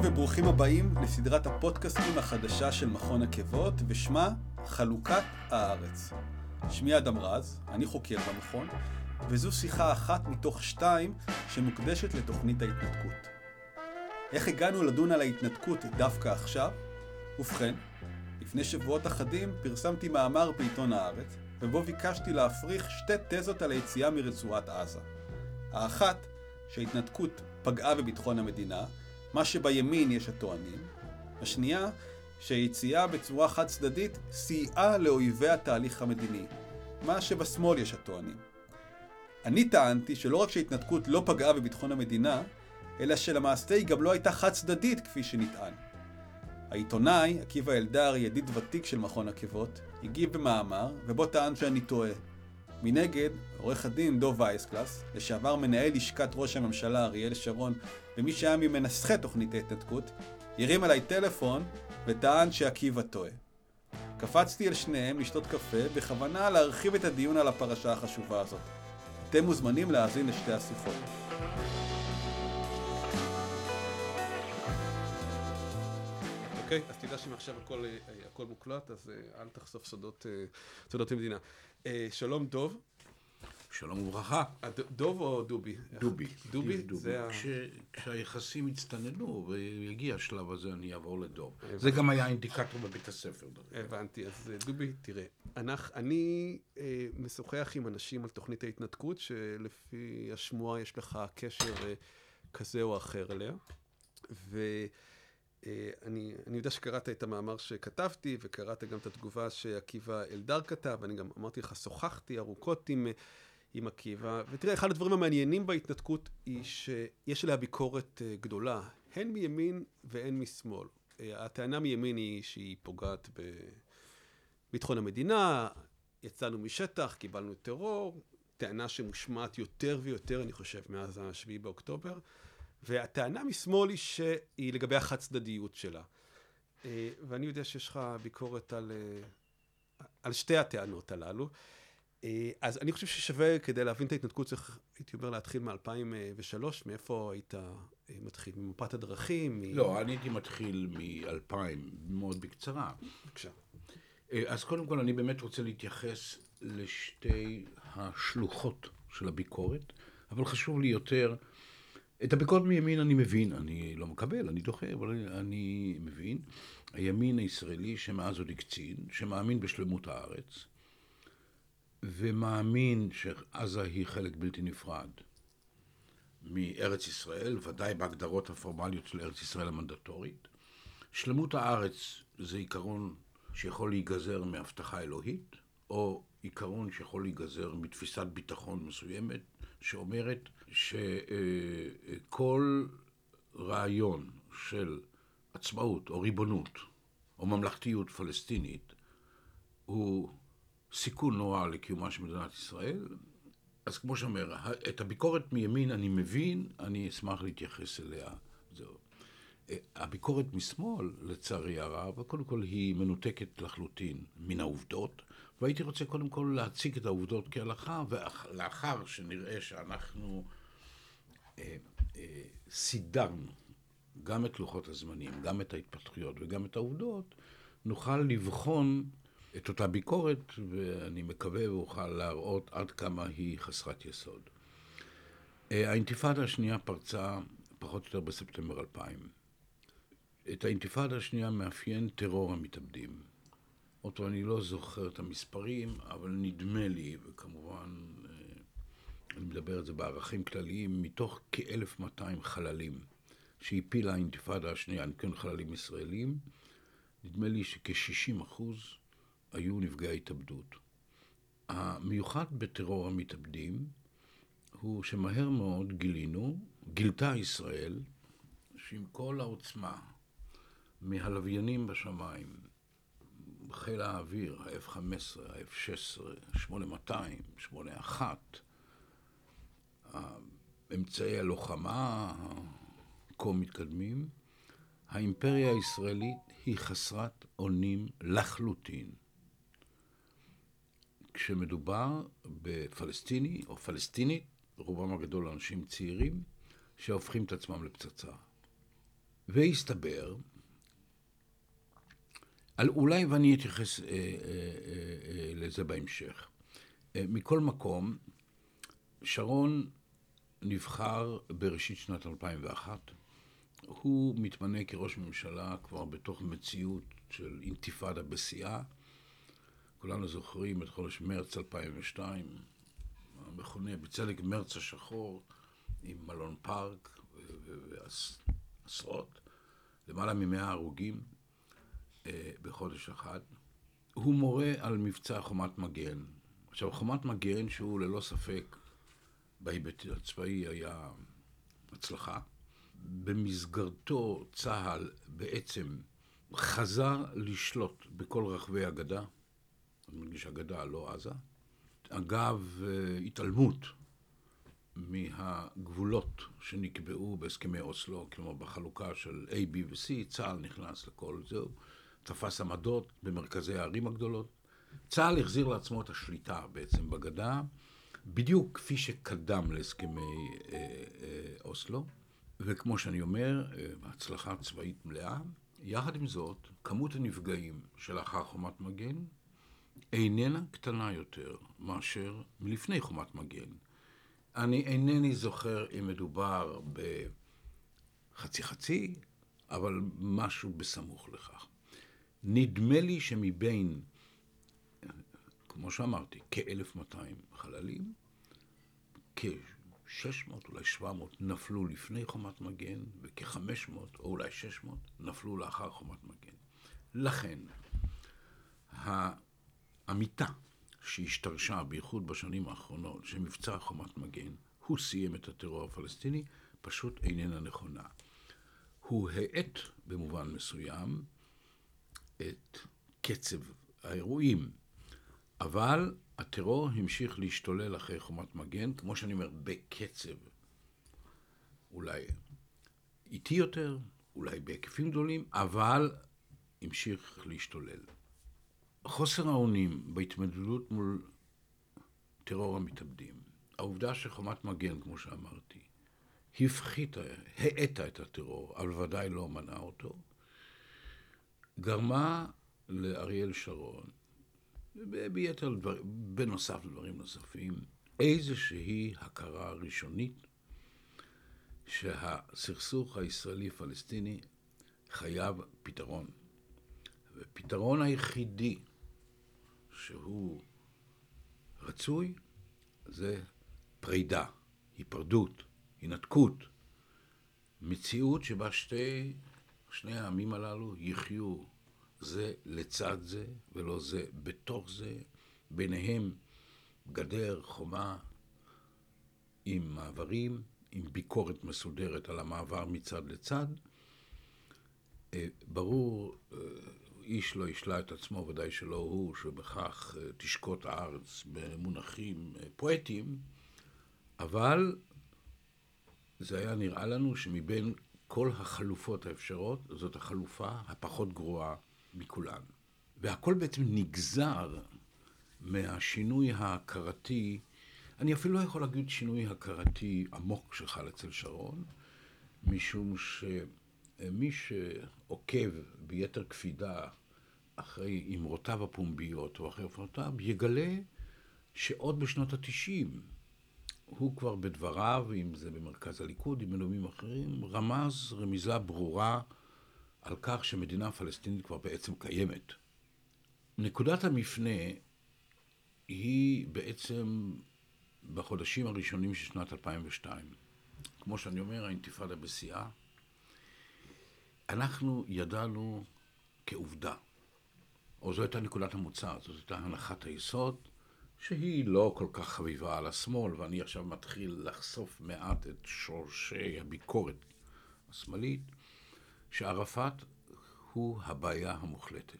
שלום וברוכים הבאים לסדרת הפודקאסטים החדשה של מכון עקבות, ושמה חלוקת הארץ. שמי אדם רז, אני חוקר במכון, וזו שיחה אחת מתוך שתיים שמוקדשת לתוכנית ההתנתקות. איך הגענו לדון על ההתנתקות דווקא עכשיו? ובכן, לפני שבועות אחדים פרסמתי מאמר בעיתון הארץ, ובו ביקשתי להפריך שתי תזות על היציאה מרצועת עזה. האחת, שההתנתקות פגעה בביטחון המדינה, מה שבימין יש הטוענים. השנייה, שהיציאה בצורה חד צדדית סייעה לאויבי התהליך המדיני, מה שבשמאל יש הטוענים. אני טענתי שלא רק שההתנתקות לא פגעה בביטחון המדינה, אלא שלמעשה היא גם לא הייתה חד צדדית כפי שנטען. העיתונאי, עקיבא אלדר, ידיד ותיק של מכון עקבות, הגיב במאמר, ובו טען שאני טועה. מנגד, עורך הדין דוב וייסקלס, לשעבר מנהל לשכת ראש הממשלה אריאל שרון, ומי שהיה ממנסחי תוכנית ההתנתקות, הרים עליי טלפון וטען שעקיבא טועה. קפצתי אל שניהם לשתות קפה בכוונה להרחיב את הדיון על הפרשה החשובה הזאת. אתם מוזמנים להאזין לשתי השיחות. אוקיי, אז תדע שמעכשיו הכל, אה, הכל מוקלט, אז אה, אל תחשוף סודות, אה, סודות המדינה. שלום דוב. שלום וברכה. דוב או דובי? דובי. דובי? דובי. זה כש, ה... כשהיחסים יצטננו ויגיע השלב הזה, אני אעבור לדוב. זה גם היה אינדיקטור בבית הספר. הבנתי. אז דובי, תראה, אנחנו, אני אה, משוחח עם אנשים על תוכנית ההתנתקות, שלפי השמועה יש לך קשר אה, כזה או אחר אליה. ו... אה, אני, אני יודע שקראת את המאמר שכתבתי, וקראת גם את התגובה שעקיבא אלדר כתב, ואני גם אמרתי לך, שוחחתי ארוכות עם, עם עקיבא, ותראה, אחד הדברים המעניינים בהתנתקות היא שיש עליה ביקורת אה, גדולה, הן מימין והן משמאל. אה, הטענה מימין היא שהיא פוגעת בביטחון המדינה, יצאנו משטח, קיבלנו טרור, טענה שמושמעת יותר ויותר, אני חושב, מאז ה-7 באוקטובר. והטענה משמאל היא שהיא לגבי החד צדדיות שלה. אה, ואני יודע שיש לך ביקורת על, אה, על שתי הטענות הללו. אה, אז אני חושב ששווה, כדי להבין את ההתנתקות, צריך, הייתי אומר, להתחיל מ-2003, מאיפה היית מתחיל? ממפת הדרכים? מ... לא, אני הייתי מתחיל מ-2000, מאוד בקצרה. בבקשה. אז קודם כל, אני באמת רוצה להתייחס לשתי השלוחות של הביקורת, אבל חשוב לי יותר את הביקורת מימין אני מבין, אני לא מקבל, אני דוחה, אבל אני מבין. הימין הישראלי שמאז עוד הקצין, שמאמין בשלמות הארץ, ומאמין שעזה היא חלק בלתי נפרד מארץ ישראל, ודאי בהגדרות הפורמליות של ארץ ישראל המנדטורית. שלמות הארץ זה עיקרון שיכול להיגזר מהבטחה אלוהית, או עיקרון שיכול להיגזר מתפיסת ביטחון מסוימת, שאומרת שכל רעיון של עצמאות או ריבונות או ממלכתיות פלסטינית הוא סיכון נורא לקיומה של מדינת ישראל. אז כמו שאומר, את הביקורת מימין אני מבין, אני אשמח להתייחס אליה. זהו. הביקורת משמאל, לצערי הרב, קודם כל היא מנותקת לחלוטין מן העובדות, והייתי רוצה קודם כל להציג את העובדות כהלכה, ולאחר שנראה שאנחנו סידרנו גם את לוחות הזמנים, גם את ההתפתחויות וגם את העובדות, נוכל לבחון את אותה ביקורת, ואני מקווה ואוכל להראות עד כמה היא חסרת יסוד. אה, האינתיפאדה השנייה פרצה פחות או יותר בספטמבר 2000. את האינתיפאדה השנייה מאפיין טרור המתאבדים. פעם, אני לא זוכר את המספרים, אבל נדמה לי, וכמובן, אה, אני מדבר על זה בערכים כלליים, מתוך כ-1200 חללים שהפילה האינתיפאדה השנייה, אני כן חללים ישראלים, נדמה לי שכ-60 אחוז היו נפגעי התאבדות. המיוחד בטרור המתאבדים הוא שמהר מאוד גילינו, גילתה ישראל, שעם כל העוצמה מהלוויינים בשמיים, חיל האוויר, ה-F-15, ה-F-16, 8200, 81, אמצעי הלוחמה כה מתקדמים, האימפריה הישראלית היא חסרת אונים לחלוטין. כשמדובר בפלסטיני או פלסטינית, רובם הגדול אנשים צעירים, שהופכים את עצמם לפצצה. והסתבר, על, אולי ואני אתייחס אה, אה, אה, אה, לזה בהמשך. אה, מכל מקום, שרון נבחר בראשית שנת 2001. הוא מתמנה כראש ממשלה כבר בתוך מציאות של אינתיפאדה בשיאה. כולנו זוכרים את חודש מרץ 2002, המכונה בצדק מרץ השחור, עם מלון פארק ועשרות, למעלה ממאה הרוגים אה, בחודש אחד. הוא מורה על מבצע חומת מגן. עכשיו, חומת מגן, שהוא ללא ספק בהיבט הצבאי היה הצלחה, במסגרתו צה"ל בעצם חזר לשלוט בכל רחבי הגדה, אני מרגיש הגדה, לא עזה, אגב אה, התעלמות מהגבולות שנקבעו בהסכמי אוסלו, כלומר בחלוקה של A, B ו-C, צה"ל נכנס לכל זהו, תפס עמדות במרכזי הערים הגדולות. צה"ל החזיר לעצמו את השליטה בעצם בגדה, בדיוק כפי שקדם להסכמי אה, אה, אוסלו, וכמו שאני אומר, אה, הצלחה צבאית מלאה. יחד עם זאת, כמות הנפגעים שלאחר חומת מגן איננה קטנה יותר מאשר מלפני חומת מגן. אני אינני זוכר אם מדובר בחצי חצי, אבל משהו בסמוך לכך. נדמה לי שמבין, כמו שאמרתי, כ-1,200 חללים, כ-600, אולי 700 נפלו לפני חומת מגן, וכ-500 או אולי 600 נפלו לאחר חומת מגן. לכן, האמיתה שהשתרשה, בייחוד בשנים האחרונות, שמבצע חומת מגן, הוא סיים את הטרור הפלסטיני, פשוט איננה נכונה. הוא האט במובן מסוים את קצב האירועים, אבל הטרור המשיך להשתולל אחרי חומת מגן, כמו שאני אומר, בקצב אולי איטי יותר, אולי בהיקפים גדולים, אבל המשיך להשתולל. חוסר האונים בהתמודדות מול טרור המתאבדים, העובדה שחומת מגן, כמו שאמרתי, הפחיתה, האטה את הטרור, אבל ודאי לא מנעה אותו, גרמה לאריאל שרון, ביתר דבר, בנוסף לדברים נוספים, איזושהי הכרה ראשונית שהסכסוך הישראלי-פלסטיני חייב פתרון. ופתרון היחידי שהוא רצוי זה פרידה, היפרדות, הינתקות, מציאות שבה שתי, שני העמים הללו יחיו זה לצד זה ולא זה בתוך זה, ביניהם גדר, חומה, עם מעברים, עם ביקורת מסודרת על המעבר מצד לצד. אה, ברור, אה, איש לא ישלה את עצמו, ודאי שלא הוא, שבכך אה, תשקוט הארץ במונחים פואטיים, אבל זה היה נראה לנו שמבין כל החלופות האפשרות, זאת החלופה הפחות גרועה מכולן. והכל בעצם נגזר מהשינוי ההכרתי, אני אפילו לא יכול להגיד שינוי הכרתי עמוק שחל אצל שרון, משום שמי שעוקב ביתר קפידה אחרי אמרותיו הפומביות או אחרי אופנותיו, יגלה שעוד בשנות התשעים הוא כבר בדבריו, אם זה במרכז הליכוד, עם אלומים אחרים, רמז רמיזה ברורה על כך שמדינה פלסטינית כבר בעצם קיימת. נקודת המפנה היא בעצם בחודשים הראשונים של שנת 2002. כמו שאני אומר, האינתיפאדה בשיאה. אנחנו ידענו כעובדה, או זו הייתה נקודת המוצא, זאת הייתה הנחת היסוד, שהיא לא כל כך חביבה על השמאל, ואני עכשיו מתחיל לחשוף מעט את שורשי הביקורת השמאלית. שערפאת הוא הבעיה המוחלטת.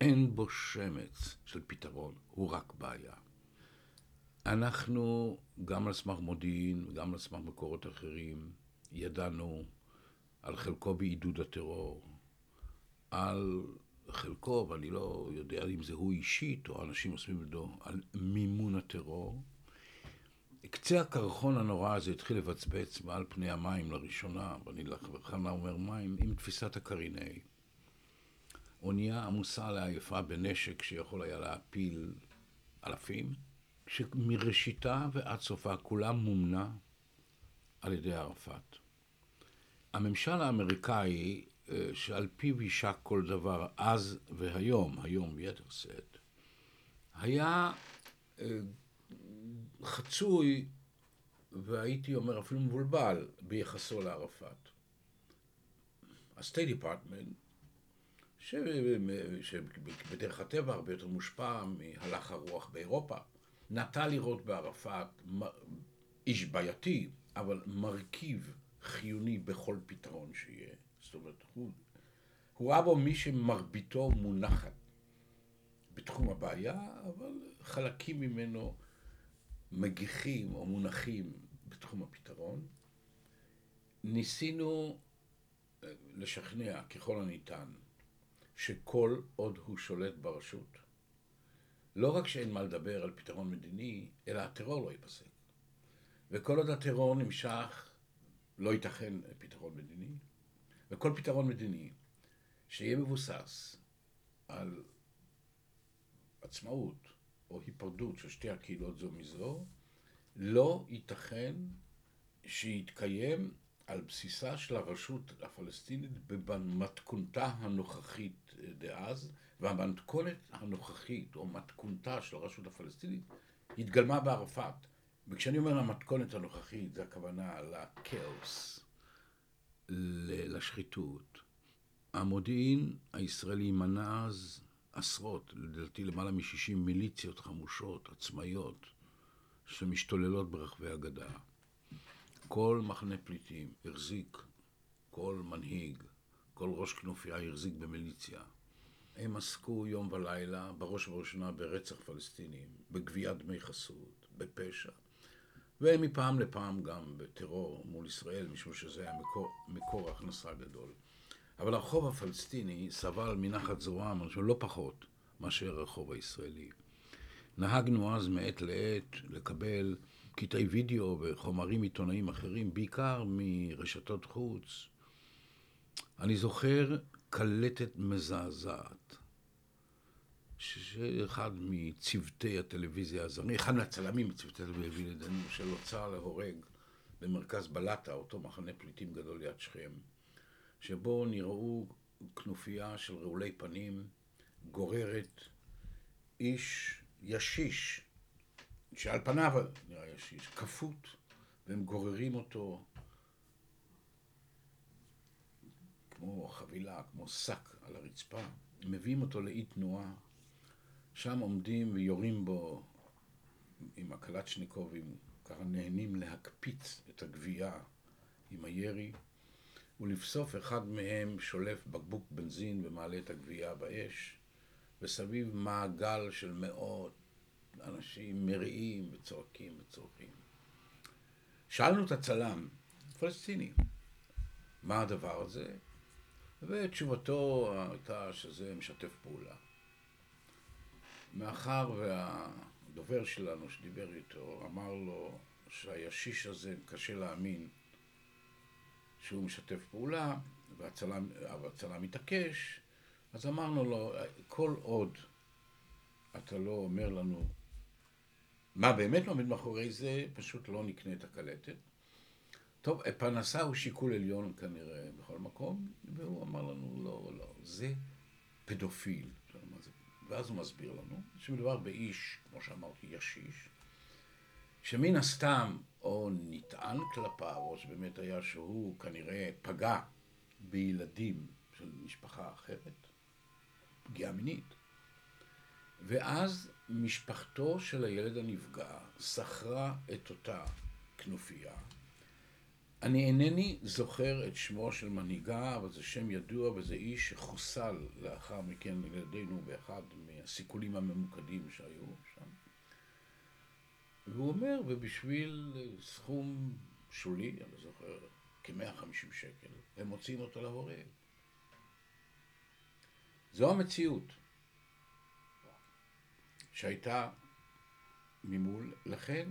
אין בו שמץ של פתרון, הוא רק בעיה. אנחנו, גם על סמך מודיעין, גם על סמך מקורות אחרים, ידענו על חלקו בעידוד הטרור, על חלקו, ואני לא יודע אם זה הוא אישית או אנשים עושים ידו, על מימון הטרור. קצה הקרחון הנורא הזה התחיל לבצבץ מעל פני המים לראשונה, ואני בכוונה אומר מים, עם תפיסת הקריני. אונייה עמוסה לעייפה בנשק שיכול היה להפיל אלפים, שמראשיתה ועד סופה כולה מומנה על ידי ערפאת. הממשל האמריקאי, אה, שעל פיו יישק כל דבר אז והיום, היום ביתר שאת, היה אה, חצוי, והייתי אומר אפילו מבולבל, ביחסו לערפאת. ה State Department, שבדרך הטבע הרבה יותר מושפע מהלך הרוח באירופה, נטה לראות בערפאת איש בעייתי, אבל מרכיב חיוני בכל פתרון שיהיה. זאת אומרת, הוא, הוא ראה בו מי שמרביתו מונחת בתחום הבעיה, אבל חלקים ממנו מגיחים או מונחים בתחום הפתרון. ניסינו אה, לשכנע ככל הניתן שכל עוד הוא שולט ברשות, לא רק שאין מה לדבר על פתרון מדיני, אלא הטרור לא ייפסק. וכל עוד הטרור נמשך, לא ייתכן פתרון מדיני. וכל פתרון מדיני שיהיה מבוסס על עצמאות או היפרדות של שתי הקהילות זו מזו, לא ייתכן שיתקיים על בסיסה של הרשות הפלסטינית במתכונתה הנוכחית דאז, והמתכונת הנוכחית, או מתכונתה של הרשות הפלסטינית, התגלמה בערפאת. וכשאני אומר המתכונת הנוכחית, זה הכוונה לכאוס, לשחיתות. המודיעין הישראלי מנע אז עשרות, לדעתי למעלה מ-60 מיליציות חמושות, עצמאיות, שמשתוללות ברחבי הגדה. כל מחנה פליטים החזיק, כל מנהיג, כל ראש כנופיה החזיק במיליציה. הם עסקו יום ולילה, בראש ובראשונה ברצח פלסטינים, בגביית דמי חסות, בפשע, ומפעם לפעם גם בטרור מול ישראל, משום שזה היה מקור, מקור הכנסה גדול. אבל הרחוב הפלסטיני סבל מנחת זרועם, אני לא פחות מאשר הרחוב הישראלי. נהגנו אז מעת לעת לקבל קטעי וידאו וחומרים עיתונאיים אחרים, בעיקר מרשתות חוץ. אני זוכר קלטת מזעזעת, שאחד מצוותי הטלוויזיה הזרים, אחד מהצלמים מצוותי הטלוויזיה, של הוצאה להורג במרכז בלטה, אותו מחנה פליטים גדול ליד שכם, שבו נראו כנופיה של רעולי פנים גוררת איש ישיש, שעל פניו נראה ישיש, כפות, והם גוררים אותו כמו חבילה, כמו שק על הרצפה, מביאים אותו לאי תנועה, שם עומדים ויורים בו עם הקלצ'ניקובים, ככה נהנים להקפיץ את הגבייה עם הירי, ולבסוף אחד מהם שולף בקבוק בנזין ומעלה את הגבייה באש, וסביב מעגל של מאות אנשים מריעים וצועקים וצורכים. שאלנו את הצלם, פלסטיני, מה הדבר הזה? ותשובתו הייתה שזה משתף פעולה. מאחר והדובר שלנו שדיבר איתו אמר לו שהישיש הזה קשה להאמין שהוא משתף פעולה והצלם, והצלם מתעקש, אז אמרנו לו, כל עוד אתה לא אומר לנו מה באמת עומד מאחורי זה, פשוט לא נקנה את הקלטת. טוב, פרנסה הוא שיקול עליון כנראה בכל מקום, והוא אמר לנו, לא, לא, זה פדופיל. ואז הוא מסביר לנו שמדובר באיש, כמו שאמרתי, ישיש, שמן הסתם, או נטען כלפיו, או שבאמת היה שהוא כנראה פגע בילדים של משפחה אחרת, פגיעה מינית. ואז משפחתו של הילד הנפגע שכרה את אותה כנופיה. אני אינני זוכר את שמו של מנהיגה, אבל זה שם ידוע וזה איש שחוסל לאחר מכן על ידינו באחד מהסיכולים הממוקדים שהיו שם. והוא אומר, ובשביל סכום שולי, אני זוכר, כ-150 שקל, הם מוציאים אותו להורג. זו המציאות. שהייתה ממול, לכן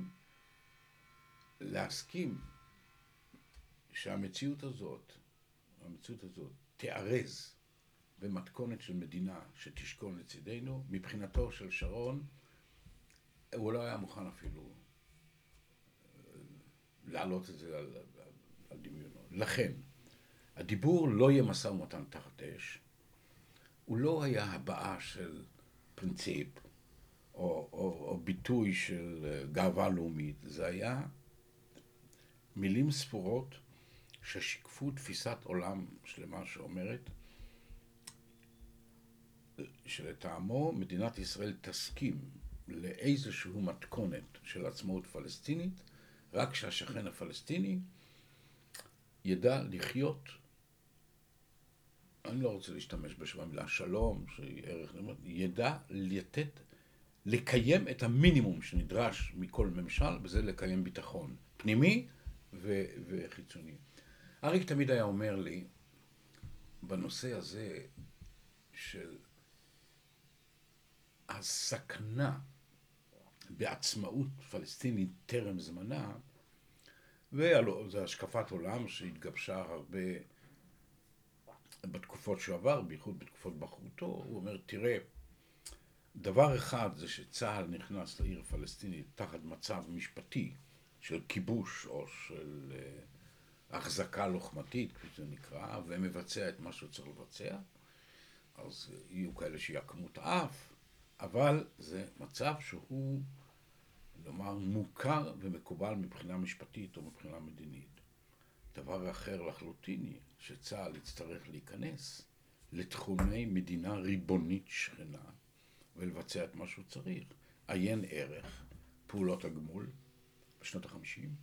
להסכים שהמציאות הזאת, המציאות הזאת, תיארז במתכונת של מדינה שתשכון לצידנו, מבחינתו של שרון, הוא לא היה מוכן אפילו אה, להעלות את זה על, על, על דמיונו. לכן, הדיבור לא יהיה משא ומתן תחת אש, הוא לא היה הבעה של פרינציפ או, או, או ביטוי של אה, גאווה לאומית, זה היה מילים ספורות ששיקפו תפיסת עולם שלמה שאומרת שלטעמו מדינת ישראל תסכים לאיזשהו מתכונת של עצמאות פלסטינית רק שהשכן הפלסטיני ידע לחיות, אני לא רוצה להשתמש במילה שלום, שהיא ערך ידע לתת, לקיים את המינימום שנדרש מכל ממשל, וזה לקיים ביטחון פנימי ו- וחיצוני. אריק תמיד היה אומר לי, בנושא הזה של הסכנה בעצמאות פלסטינית טרם זמנה, וזו השקפת עולם שהתגבשה הרבה בתקופות שעבר, בייחוד בתקופות בחרותו, הוא אומר, תראה, דבר אחד זה שצה"ל נכנס לעיר פלסטינית תחת מצב משפטי של כיבוש או של uh, החזקה לוחמתית, כפי שזה נקרא, ומבצע את מה שהוא צריך לבצע, אז יהיו כאלה שיעקמו את האף, אבל זה מצב שהוא נאמר, מוכר ומקובל מבחינה משפטית או מבחינה מדינית. דבר אחר לחלוטין שצה"ל יצטרך להיכנס לתחומי מדינה ריבונית שכנה ולבצע את מה שהוא צריך. עיין ערך, פעולות הגמול בשנות החמישים.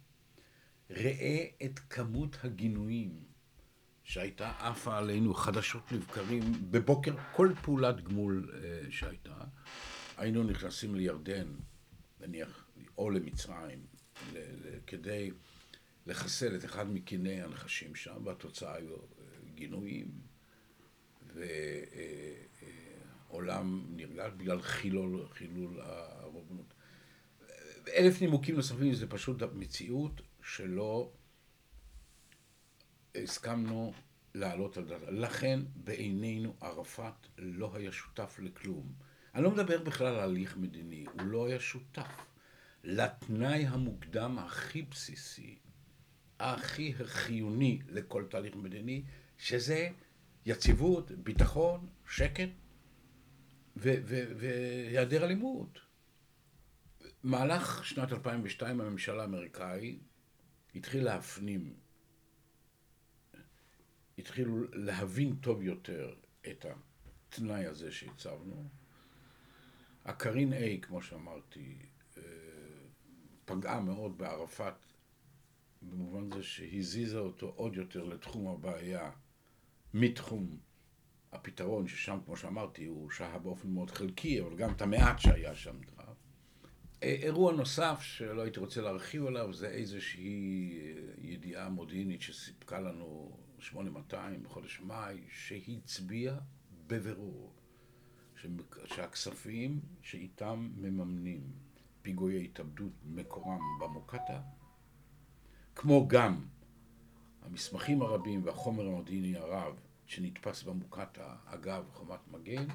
ראה את כמות הגינויים שהייתה עפה עלינו חדשות לבקרים בבוקר כל פעולת גמול uh, שהייתה. היינו נכנסים לירדן, נניח או למצרים, כדי לחסל את אחד מקיני הנחשים שם, והתוצאה היו אה, גינויים, ועולם נרגש בגלל חילול, חילול הרובנות. אלף נימוקים נוספים, זה פשוט מציאות שלא הסכמנו להעלות על דעת. לכן בעינינו ערפאת לא היה שותף לכלום. אני לא מדבר בכלל על הליך מדיני, הוא לא היה שותף. לתנאי המוקדם הכי בסיסי, הכי חיוני לכל תהליך מדיני, שזה יציבות, ביטחון, שקט והיעדר אלימות. מהלך שנת 2002 הממשלה האמריקאי התחיל להפנים, התחילו להבין טוב יותר את התנאי הזה שהצבנו. הקרין A, כמו שאמרתי, פגעה מאוד בערפאת, במובן זה שהזיזה אותו עוד יותר לתחום הבעיה, מתחום הפתרון, ששם, כמו שאמרתי, הוא שהה באופן מאוד חלקי, אבל גם את המעט שהיה שם דרב. אה, אירוע נוסף שלא הייתי רוצה להרחיב עליו, זה איזושהי אה, ידיעה מודיעינית שסיפקה לנו 8200 בחודש מאי, שהצביע בבירור שהכספים שאיתם מממנים פיגועי התאבדות מקורם במוקטעה, כמו גם המסמכים הרבים והחומר המודיעיני הרב שנתפס במוקטעה אגב חומת מגן,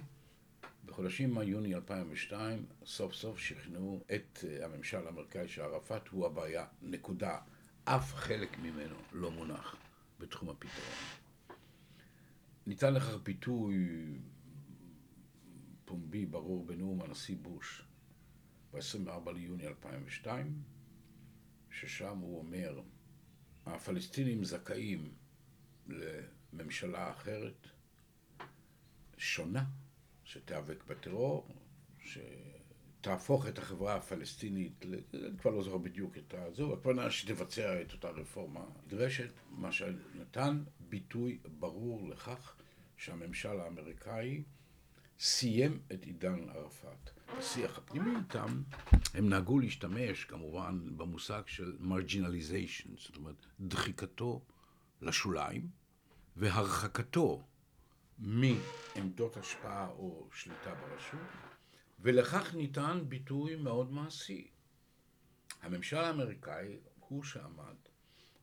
בחודשים מאי-יוני 2002 סוף סוף שכנעו את אה, הממשל האמריקאי שערפאת הוא הבעיה, נקודה. אף חלק ממנו לא מונח בתחום הפתרון. ניתן לכך ביטוי פומבי ברור בנאום הנשיא בוש ב-24 ליוני 2002, ששם הוא אומר, הפלסטינים זכאים לממשלה אחרת, שונה, שתיאבק בטרור, שתהפוך את החברה הפלסטינית, אני כבר לא זוכר בדיוק את הזו, הכוונה שתבצע את אותה רפורמה נדרשת, מה שנתן ביטוי ברור לכך שהממשל האמריקאי סיים את עידן ערפאת. בשיח הפנימי איתם, הם נהגו להשתמש כמובן במושג של marginalization, זאת אומרת דחיקתו לשוליים והרחקתו מעמדות השפעה או שליטה ברשות, ולכך ניתן ביטוי מאוד מעשי. הממשל האמריקאי הוא שעמד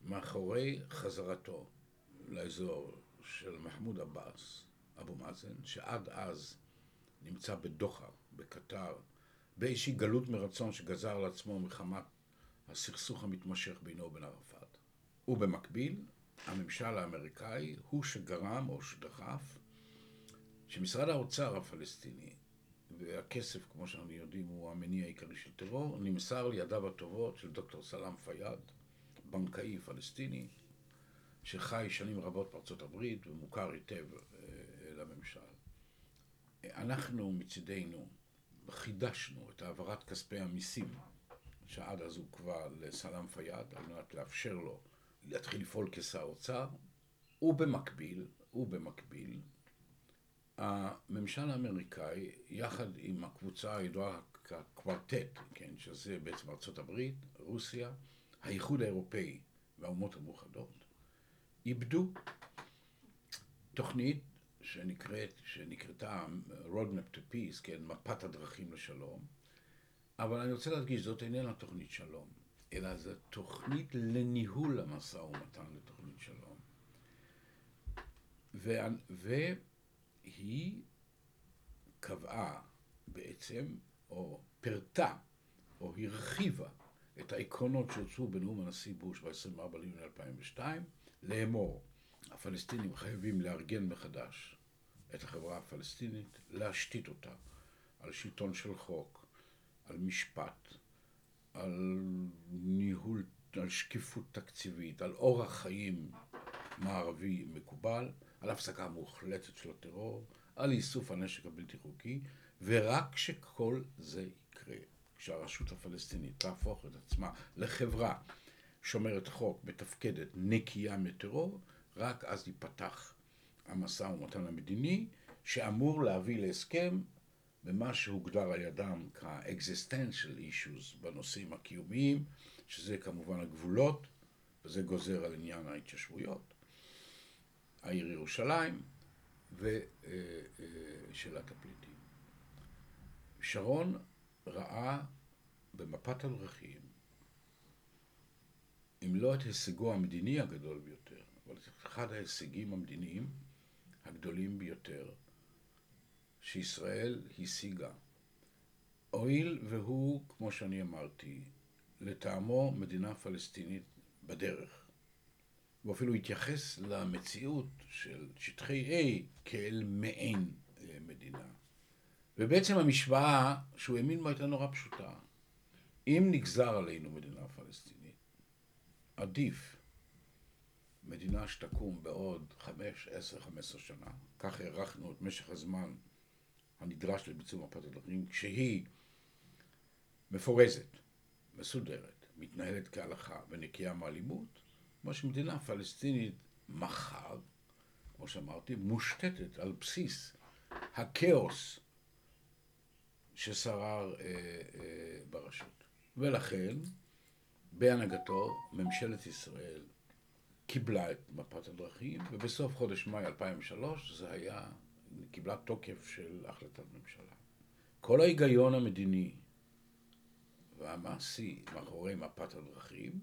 מאחורי חזרתו לאזור של מחמוד עבאס, אבו מאזן, שעד אז נמצא בדוחה, בקטר, באיזושהי גלות מרצון שגזר על עצמו מחמת הסכסוך המתמשך בינו ובין ערפאת. ובמקביל, הממשל האמריקאי הוא שגרם או שדחף שמשרד האוצר הפלסטיני, והכסף, כמו שאנחנו יודעים, הוא המניע העיקרי של טרור, נמסר לידיו הטובות של דוקטור סלאם פיאד, בנקאי פלסטיני, שחי שנים רבות בארצות הברית ומוכר היטב אה, לממשל. אנחנו מצידנו חידשנו את העברת כספי המיסים שעד אז הוקבע לסלאם פיאד על מנת לאפשר לו להתחיל לפעול כשר אוצר, ובמקביל, ובמקביל, הממשל האמריקאי, יחד עם הקבוצה הידועה כקוורטט, כן, שזה בעצם ארצות הברית, רוסיה, האיחוד האירופאי והאומות המאוחדות, איבדו תוכנית שנקראת, שנקראתה Roadmap to Peace, כן, מפת הדרכים לשלום, אבל אני רוצה להדגיש, זאת איננה תוכנית שלום, אלא זו תוכנית לניהול המשא ומתן לתוכנית שלום. והיא קבעה בעצם, או פירטה, או הרחיבה את העקרונות שהוצאו בנאום הנשיא בוש ב-24 ליוני 2002, לאמור, הפלסטינים חייבים לארגן מחדש את החברה הפלסטינית, להשתית אותה על שלטון של חוק, על משפט, על ניהול, על שקיפות תקציבית, על אורח חיים מערבי מקובל, על הפסקה מוחלטת של הטרור, על איסוף הנשק הבלתי חוקי, ורק כשכל זה יקרה, כשהרשות הפלסטינית תהפוך את עצמה לחברה שומרת חוק, מתפקדת, נקייה מטרור, רק אז ייפתח המשא ומתן המדיני, שאמור להביא להסכם במה שהוגדר על ידם כ-existential issues בנושאים הקיומיים, שזה כמובן הגבולות, וזה גוזר על עניין ההתיישבויות, העיר ירושלים ושאלת הפליטים. שרון ראה במפת הדרכים, אם לא את הישגו המדיני הגדול ביותר, אבל את אחד ההישגים המדיניים הגדולים ביותר שישראל השיגה. הואיל והוא, כמו שאני אמרתי, לטעמו מדינה פלסטינית בדרך. הוא אפילו התייחס למציאות של שטחי A כאל מעין מדינה. ובעצם המשוואה שהוא האמין בה הייתה נורא פשוטה. אם נגזר עלינו מדינה פלסטינית, עדיף מדינה שתקום בעוד חמש, עשר, חמש עשרה שנה, כך הערכנו את משך הזמן הנדרש לביצוע מפת הדרכים, כשהיא מפורזת, מסודרת, מתנהלת כהלכה ונקייה מאלימות, כמו שמדינה פלסטינית מחר, כמו שאמרתי, מושתתת על בסיס הכאוס ששרר אה, אה, ברשות. ולכן, בהנהגתו, ממשלת ישראל קיבלה את מפת הדרכים, ובסוף חודש מאי 2003 זה היה, קיבלה תוקף של החלטת ממשלה. כל ההיגיון המדיני והמעשי מאחורי מפת הדרכים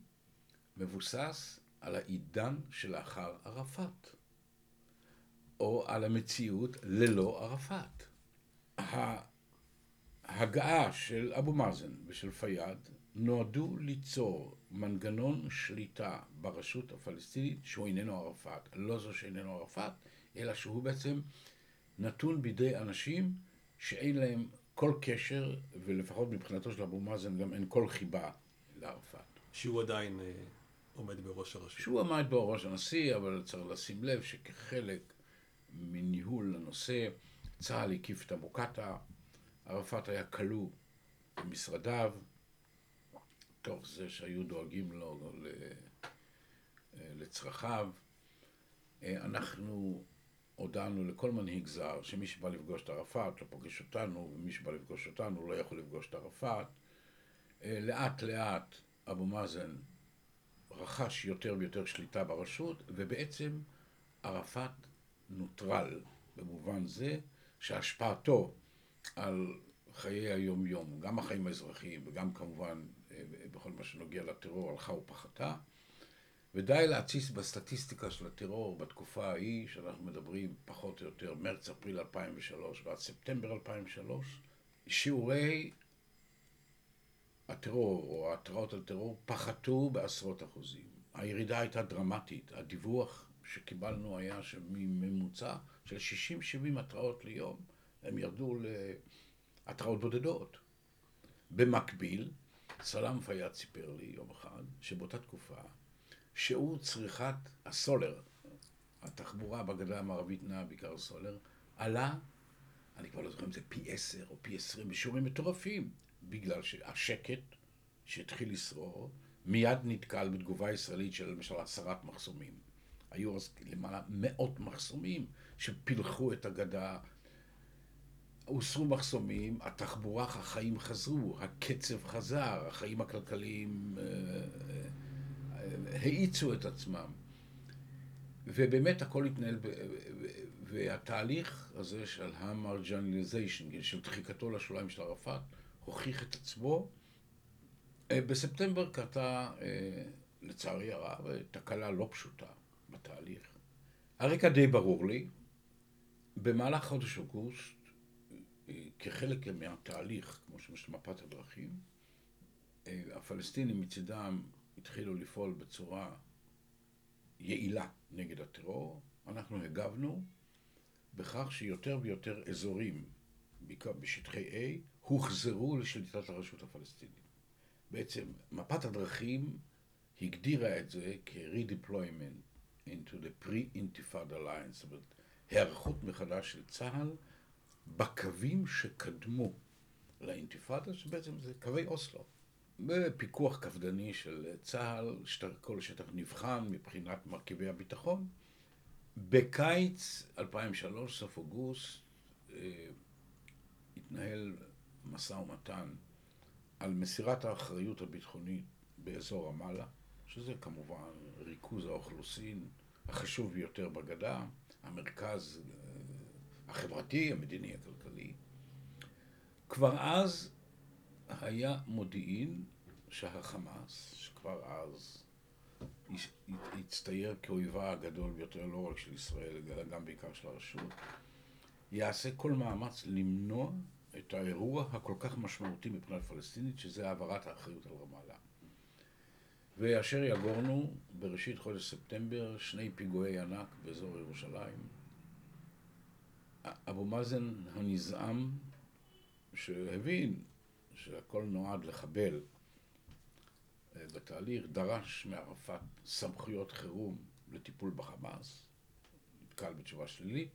מבוסס על העידן שלאחר ערפאת, או על המציאות ללא ערפאת. ההגעה של אבו מאזן ושל פיאד נועדו ליצור מנגנון שליטה ברשות הפלסטינית שהוא איננו ערפאת, לא זו שאיננו ערפאת, אלא שהוא בעצם נתון בידי אנשים שאין להם כל קשר, ולפחות מבחינתו של אבו מאזן גם אין כל חיבה לערפאת. שהוא עדיין אה, עומד בראש הרשות. שהוא עמד בראש הנשיא, אבל צריך לשים לב שכחלק מניהול הנושא, צה"ל הקיף את אבו קאטה, ערפאת היה כלוא במשרדיו, תוך זה שהיו דואגים לו לצרכיו. אנחנו הודענו לכל מנהיג זר שמי שבא לפגוש את ערפאת לא פוגש אותנו, ומי שבא לפגוש אותנו לא יכול לפגוש את ערפאת. לאט לאט אבו מאזן רכש יותר ויותר שליטה ברשות, ובעצם ערפאת נוטרל במובן זה שהשפעתו על חיי היום-יום, גם החיים האזרחיים וגם כמובן אה, בכל מה שנוגע לטרור, הלכה ופחתה. ודי להתסיס בסטטיסטיקה של הטרור בתקופה ההיא, שאנחנו מדברים פחות או יותר מרץ-אפריל 2003 ועד ספטמבר 2003, שיעורי הטרור או ההתראות על טרור פחתו בעשרות אחוזים. הירידה הייתה דרמטית. הדיווח שקיבלנו היה שממוצע של 60-70 התראות ליום, הם ירדו להתראות בודדות. במקביל, סלאם פיאד סיפר לי יום אחד, שבאותה תקופה, שיעור צריכת הסולר, התחבורה בגדה המערבית נעה בעיקר סולר, עלה, אני כבר לא זוכר אם זה פי עשר או פי עשרים, בשיעורים מטורפים, בגלל שהשקט שהתחיל לשרור, מיד נתקל בתגובה ישראלית של למשל הסרת מחסומים. היו אז למעלה מאות מחסומים שפילחו את הגדה. הוסרו מחסומים, התחבורה, החיים חזרו, הקצב חזר, החיים הכלכליים אה, אה, האיצו את עצמם. ובאמת הכל התנהל, והתהליך הזה של המרג'ניליזיישן, של דחיקתו לשוליים של ערפאת, הוכיח את עצמו. אה, בספטמבר קרתה, לצערי הרב, תקלה לא פשוטה בתהליך. הרקע די ברור לי. במהלך חודש אוגוסט, כחלק מהתהליך, כמו שיש מפת הדרכים, הפלסטינים מצידם התחילו לפעול בצורה יעילה נגד הטרור. אנחנו הגבנו בכך שיותר ויותר אזורים, בעיקר בשטחי A, הוחזרו לשליטת הרשות הפלסטינית. בעצם מפת הדרכים הגדירה את זה כ-redeployment into the pre-intifada lines, זאת אומרת, היערכות מחדש של צה"ל בקווים שקדמו לאינתיפאדה, שבעצם זה קווי אוסלו. בפיקוח קפדני של צה"ל, כל שטח נבחן מבחינת מרכיבי הביטחון. בקיץ 2003, סוף אוגוסט, אה, התנהל משא ומתן על מסירת האחריות הביטחונית באזור רמאללה, שזה כמובן ריכוז האוכלוסין החשוב ביותר בגדה, המרכז אה, החברתי, המדיני, הכלכלי. כבר אז היה מודיעין שהחמאס, שכבר אז הצטייר כאויבה הגדול ביותר לא רק של ישראל, אלא גם בעיקר של הרשות, יעשה כל מאמץ למנוע את האירוע הכל כך משמעותי מבחינת פלסטינית, שזה העברת האחריות על רמאללה. ואשר יגורנו בראשית חודש ספטמבר שני פיגועי ענק באזור ירושלים. אבו מאזן הנזעם, שהבין שהכל נועד לחבל אה, בתהליך, דרש מערפאת סמכויות חירום לטיפול בחמאס, נתקל בתשובה שלילית,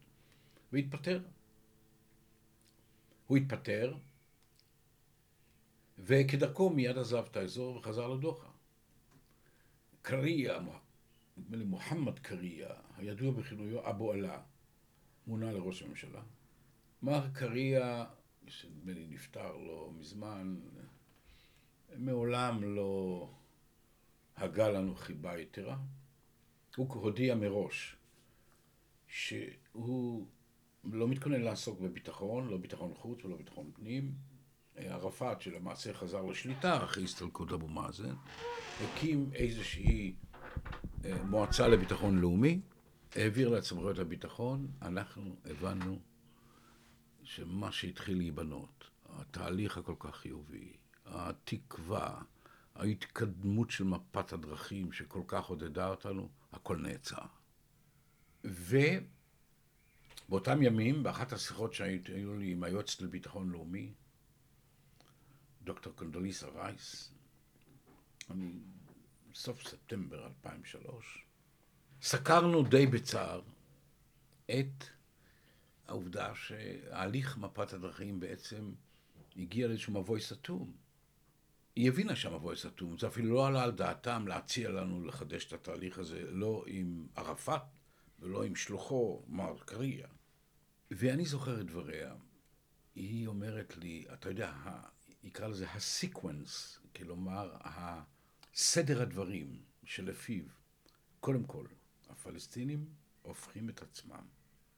והתפטר. הוא התפטר, וכדרכו מיד עזב את האזור וחזר לדוחה. קריה, נדמה לי מוחמד קריה, הידוע בכינויו אבו עלה, מונה לראש הממשלה. מר קריה, שנדמה לי נפטר לא מזמן, מעולם לא הגה לנו חיבה יתרה. הוא הודיע מראש שהוא לא מתכונן לעסוק בביטחון, לא ביטחון חוץ ולא ביטחון פנים. ערפאת, שלמעשה חזר לשליטה אחרי הסתלקות אבו מאזן, הקים איזושהי אה, מועצה לביטחון לאומי, העביר לה את סמכויות הביטחון, אנחנו הבנו שמה שהתחיל להיבנות, התהליך הכל כך חיובי, התקווה, ההתקדמות של מפת הדרכים שכל כך עודדה אותנו, הכל נעצר. ובאותם ימים, באחת השיחות שהיו לי עם היועצת לביטחון לאומי, דוקטור קונדוליסה רייס, אני, סוף ספטמבר 2003, סקרנו די בצער את העובדה שההליך מפת הדרכים בעצם הגיע לאיזשהו מבוי סתום. היא הבינה שהמבוי סתום, זה אפילו לא עלה על דעתם להציע לנו לחדש את התהליך הזה, לא עם ערפאת ולא עם שלוחו מר קריה. ואני זוכר את דבריה. היא אומרת לי, אתה יודע, יקרא לזה הסיקוונס, כלומר, סדר הדברים שלפיו, קודם כל, הפלסטינים הופכים את עצמם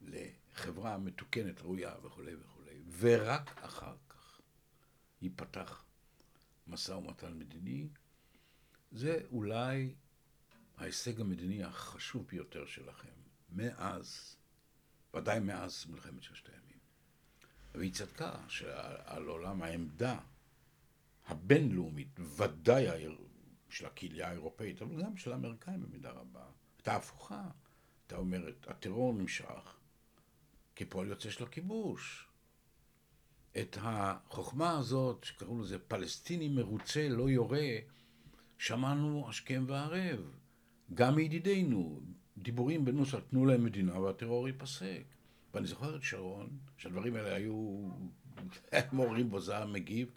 לחברה מתוקנת, ראויה וכולי וכולי, ורק אחר כך ייפתח משא ומתן מדיני, זה אולי ההישג המדיני החשוב ביותר שלכם. מאז, ודאי מאז מלחמת ששת הימים. והיא צדקה שעל עולם העמדה הבינלאומית, ודאי של הקהילה האירופאית, אבל גם של האמריקאים במידה רבה, הייתה הפוכה. הייתה אומרת, הטרור נמשך כפועל יוצא של הכיבוש. את החוכמה הזאת, שקראו לזה פלסטיני מרוצה, לא יורה, שמענו השכם והערב. גם מידידינו, דיבורים בנוסח, תנו להם מדינה והטרור ייפסק. ואני זוכר את שרון, שהדברים האלה היו, מורים בו זעם מגיב,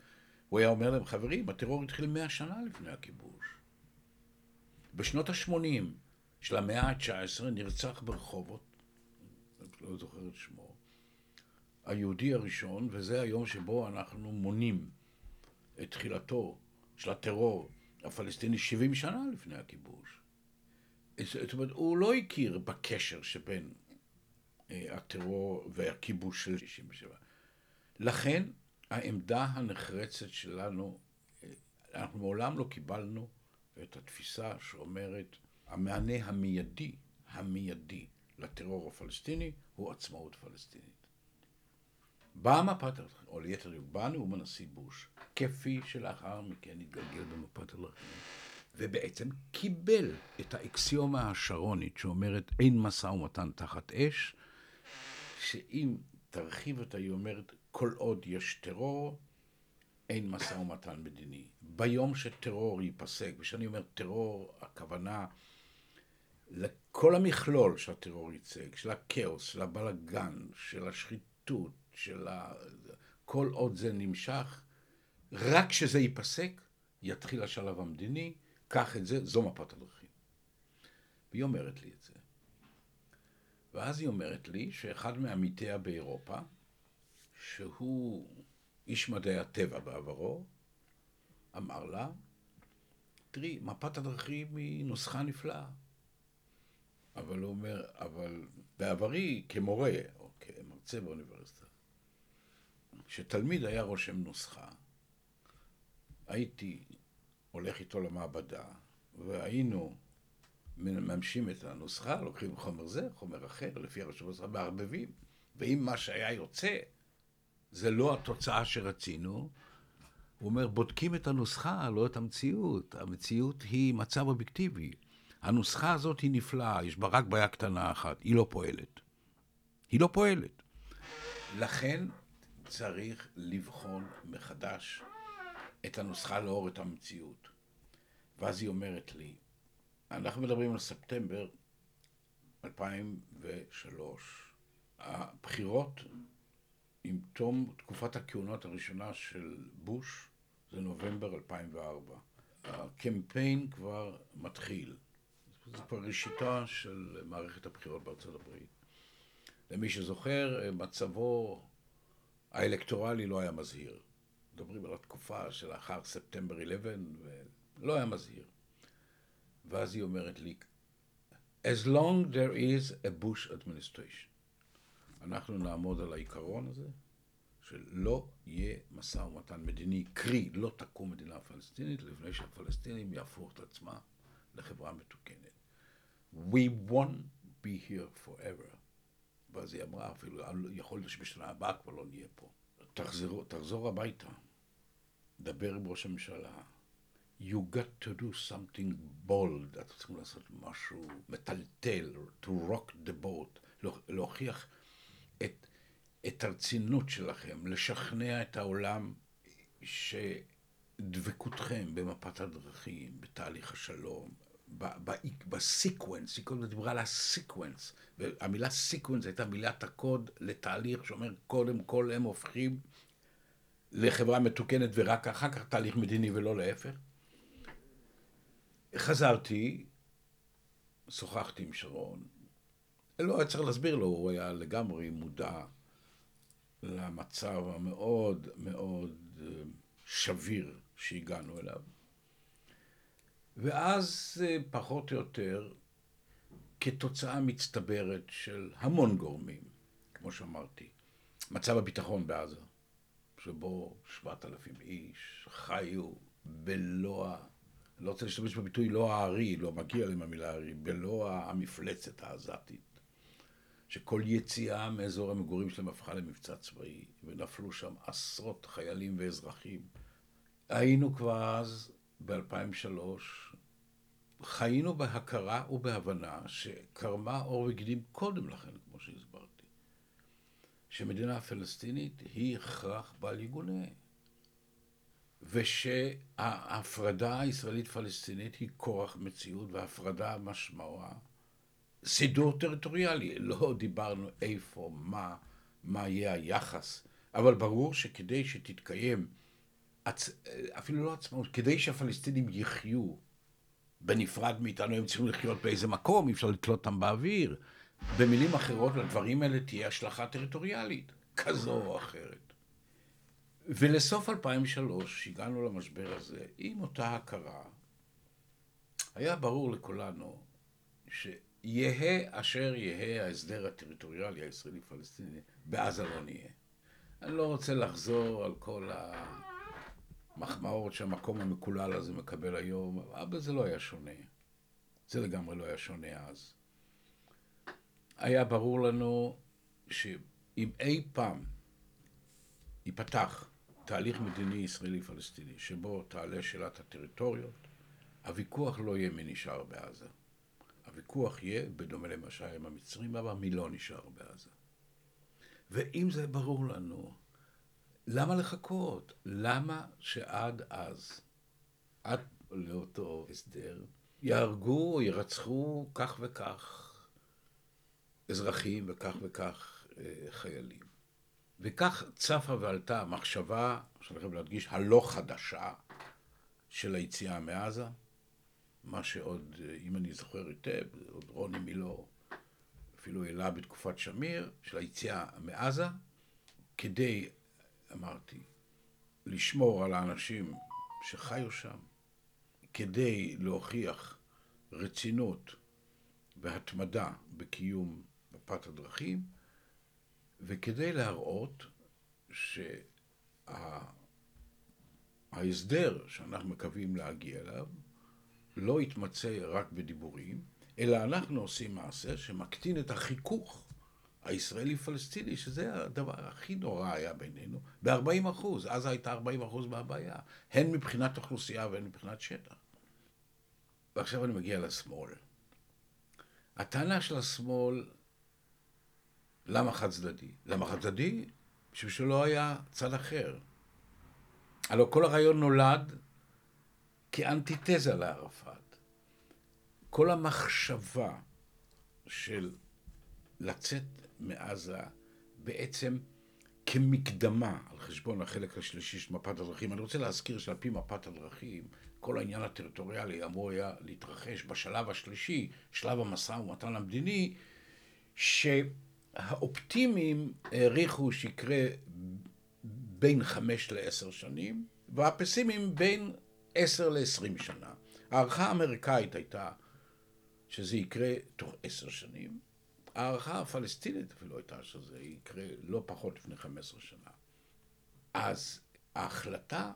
הוא היה אומר להם, חברים, הטרור התחיל מאה שנה לפני הכיבוש. בשנות ה-80 של המאה ה-19 נרצח ברחובות, לא זוכר את שמו, היהודי הראשון, וזה היום שבו אנחנו מונים את תחילתו של הטרור הפלסטיני 70 שנה לפני הכיבוש. זאת אומרת, הוא לא הכיר בקשר שבין אה, הטרור והכיבוש של 67. לכן העמדה הנחרצת שלנו, אה, אנחנו מעולם לא קיבלנו את התפיסה שאומרת המענה המיידי, המיידי לטרור הפלסטיני הוא עצמאות פלסטינית. באה מפת, או ליתר דיוק, בא נאום הנשיא בוש, כפי שלאחר מכן התגלגל במפת הלחמים, ובעצם קיבל את האקסיומה השרונית שאומרת אין משא ומתן תחת אש, שאם תרחיב אותה, היא אומרת, כל עוד יש טרור, אין משא ומתן מדיני. ביום שטרור ייפסק, וכשאני אומר טרור, הכוונה לכל המכלול שהטרור ייצג, של הכאוס, של הבלגן, של השחיתות, של ה... כל עוד זה נמשך, רק כשזה ייפסק, יתחיל השלב המדיני, קח את זה, זו מפת הדרכים. והיא אומרת לי את זה. ואז היא אומרת לי שאחד מעמיתיה באירופה, שהוא איש מדעי הטבע בעברו, אמר לה, תראי, מפת הדרכים היא נוסחה נפלאה. אבל הוא אומר, אבל בעברי כמורה, או כמרצה באוניברסיטה, כשתלמיד היה רושם נוסחה, הייתי הולך איתו למעבדה, והיינו מממשים את הנוסחה, לוקחים חומר זה, חומר אחר, לפי הרשום הזה, מערבבים. ואם מה שהיה יוצא זה לא התוצאה שרצינו, הוא אומר, בודקים את הנוסחה, לא את המציאות. המציאות היא מצב אובייקטיבי. הנוסחה הזאת היא נפלאה, יש בה רק בעיה קטנה אחת, היא לא פועלת. היא לא פועלת. לכן צריך לבחון מחדש את הנוסחה לאור את המציאות. ואז היא אומרת לי, אנחנו מדברים על ספטמבר 2003. הבחירות עם תום תקופת הכהונות הראשונה של בוש זה נובמבר 2004. הקמפיין כבר מתחיל. זה כבר ראשיתה של מערכת הבחירות בארצות הברית. למי שזוכר, מצבו האלקטורלי לא היה מזהיר. מדברים על התקופה שלאחר ספטמבר 11, ולא היה מזהיר. ואז היא אומרת לי, as long there is a Bush administration, אנחנו נעמוד על העיקרון הזה, שלא יהיה משא ומתן מדיני, קרי, לא תקום מדינה פלסטינית לפני שהפלסטינים יהפכו את עצמם לחברה מתוקנת. We won't be here forever. ואז היא אמרה, אפילו יכול להיות שבשנה הבאה כבר לא נהיה פה. תחזור, תחזור הביתה, דבר עם ראש הממשלה, you got to do something bold, אתם צריכים לעשות משהו מטלטל, to rock the boat, להוכיח את, את הרצינות שלכם, לשכנע את העולם שדבקותכם במפת הדרכים, בתהליך השלום, ב sequence, היא קודם דיברה על ה sequence, והמילה sequence הייתה מילת הקוד לתהליך שאומר קודם כל הם הופכים לחברה מתוקנת ורק אחר כך תהליך מדיני ולא להפך. חזרתי, שוחחתי עם שרון. לא היה צריך להסביר לו, הוא היה לגמרי מודע למצב המאוד מאוד אה, שביר שהגענו אליו. ואז אה, פחות או יותר, כתוצאה מצטברת של המון גורמים, כמו שאמרתי, מצב הביטחון בעזה, שבו שבעת אלפים איש חיו בלא, ה... לא רוצה להשתמש בביטוי לא הארי, לא מגיע להם המילה הארי, בלא המפלצת העזתית. שכל יציאה מאזור המגורים שלהם הפכה למבצע צבאי, ונפלו שם עשרות חיילים ואזרחים. היינו כבר אז, ב-2003, חיינו בהכרה ובהבנה שקרמה עור וגידים קודם לכן, כמו שהסברתי, שמדינה פלסטינית היא הכרח בל יגונה, ושההפרדה הישראלית-פלסטינית היא כורח מציאות, וההפרדה משמעוה סידור טריטוריאלי. לא דיברנו איפה, מה, מה יהיה היחס, אבל ברור שכדי שתתקיים, אפילו לא עצמאות, כדי שהפלסטינים יחיו בנפרד מאיתנו, הם צריכים לחיות באיזה מקום, אי אפשר לתלות אותם באוויר. במילים אחרות, לדברים האלה תהיה השלכה טריטוריאלית, כזו או אחרת. ולסוף 2003, הגענו למשבר הזה, עם אותה הכרה, היה ברור לכולנו שיהא אשר יהא ההסדר הטריטוריאלי הישראלי-פלסטיני, בעזה לא נהיה. אני לא רוצה לחזור על כל המחמאות שהמקום המקולל הזה מקבל היום, אבל זה לא היה שונה. זה לגמרי לא היה שונה אז. היה ברור לנו שאם אי פעם ייפתח תהליך מדיני ישראלי-פלסטיני, שבו תעלה שאלת הטריטוריות, הוויכוח לא יהיה מי נשאר בעזה. הוויכוח יהיה, בדומה למה שהיה עם המצרים, אבל מי לא נשאר בעזה. ואם זה ברור לנו, למה לחכות? למה שעד אז, עד לאותו הסדר, יהרגו ירצחו כך וכך אזרחים וכך וכך אה, חיילים? וכך צפה ועלתה המחשבה, חייב להדגיש, הלא חדשה של היציאה מעזה, מה שעוד, אם אני זוכר היטב, עוד רוני מילוא אפילו העלה בתקופת שמיר, של היציאה מעזה, כדי, אמרתי, לשמור על האנשים שחיו שם, כדי להוכיח רצינות והתמדה בקיום מפת הדרכים, וכדי להראות שההסדר שה... שאנחנו מקווים להגיע אליו לא יתמצא רק בדיבורים, אלא אנחנו עושים מעשה שמקטין את החיכוך הישראלי-פלסטיני, שזה הדבר הכי נורא היה בינינו, ב-40 אחוז. אז הייתה 40 אחוז מהבעיה, הן מבחינת אוכלוסייה והן מבחינת שטח. ועכשיו אני מגיע לשמאל. הטענה של השמאל למה חד צדדי? למה חד צדדי? בשביל שלא היה צד אחר. הלוא כל הרעיון נולד כאנטיתזה לערפאת. כל המחשבה של לצאת מעזה בעצם כמקדמה על חשבון החלק השלישי של מפת הדרכים. אני רוצה להזכיר שעל פי מפת הדרכים, כל העניין הטריטוריאלי אמור היה להתרחש בשלב השלישי, שלב המשא ומתן המדיני, ש... האופטימיים העריכו שיקרה בין חמש לעשר שנים, והפסימיים בין עשר לעשרים שנה. ההערכה האמריקאית הייתה שזה יקרה תוך עשר שנים. ההערכה הפלסטינית אפילו הייתה שזה יקרה לא פחות לפני חמש עשרה שנה. אז ההחלטה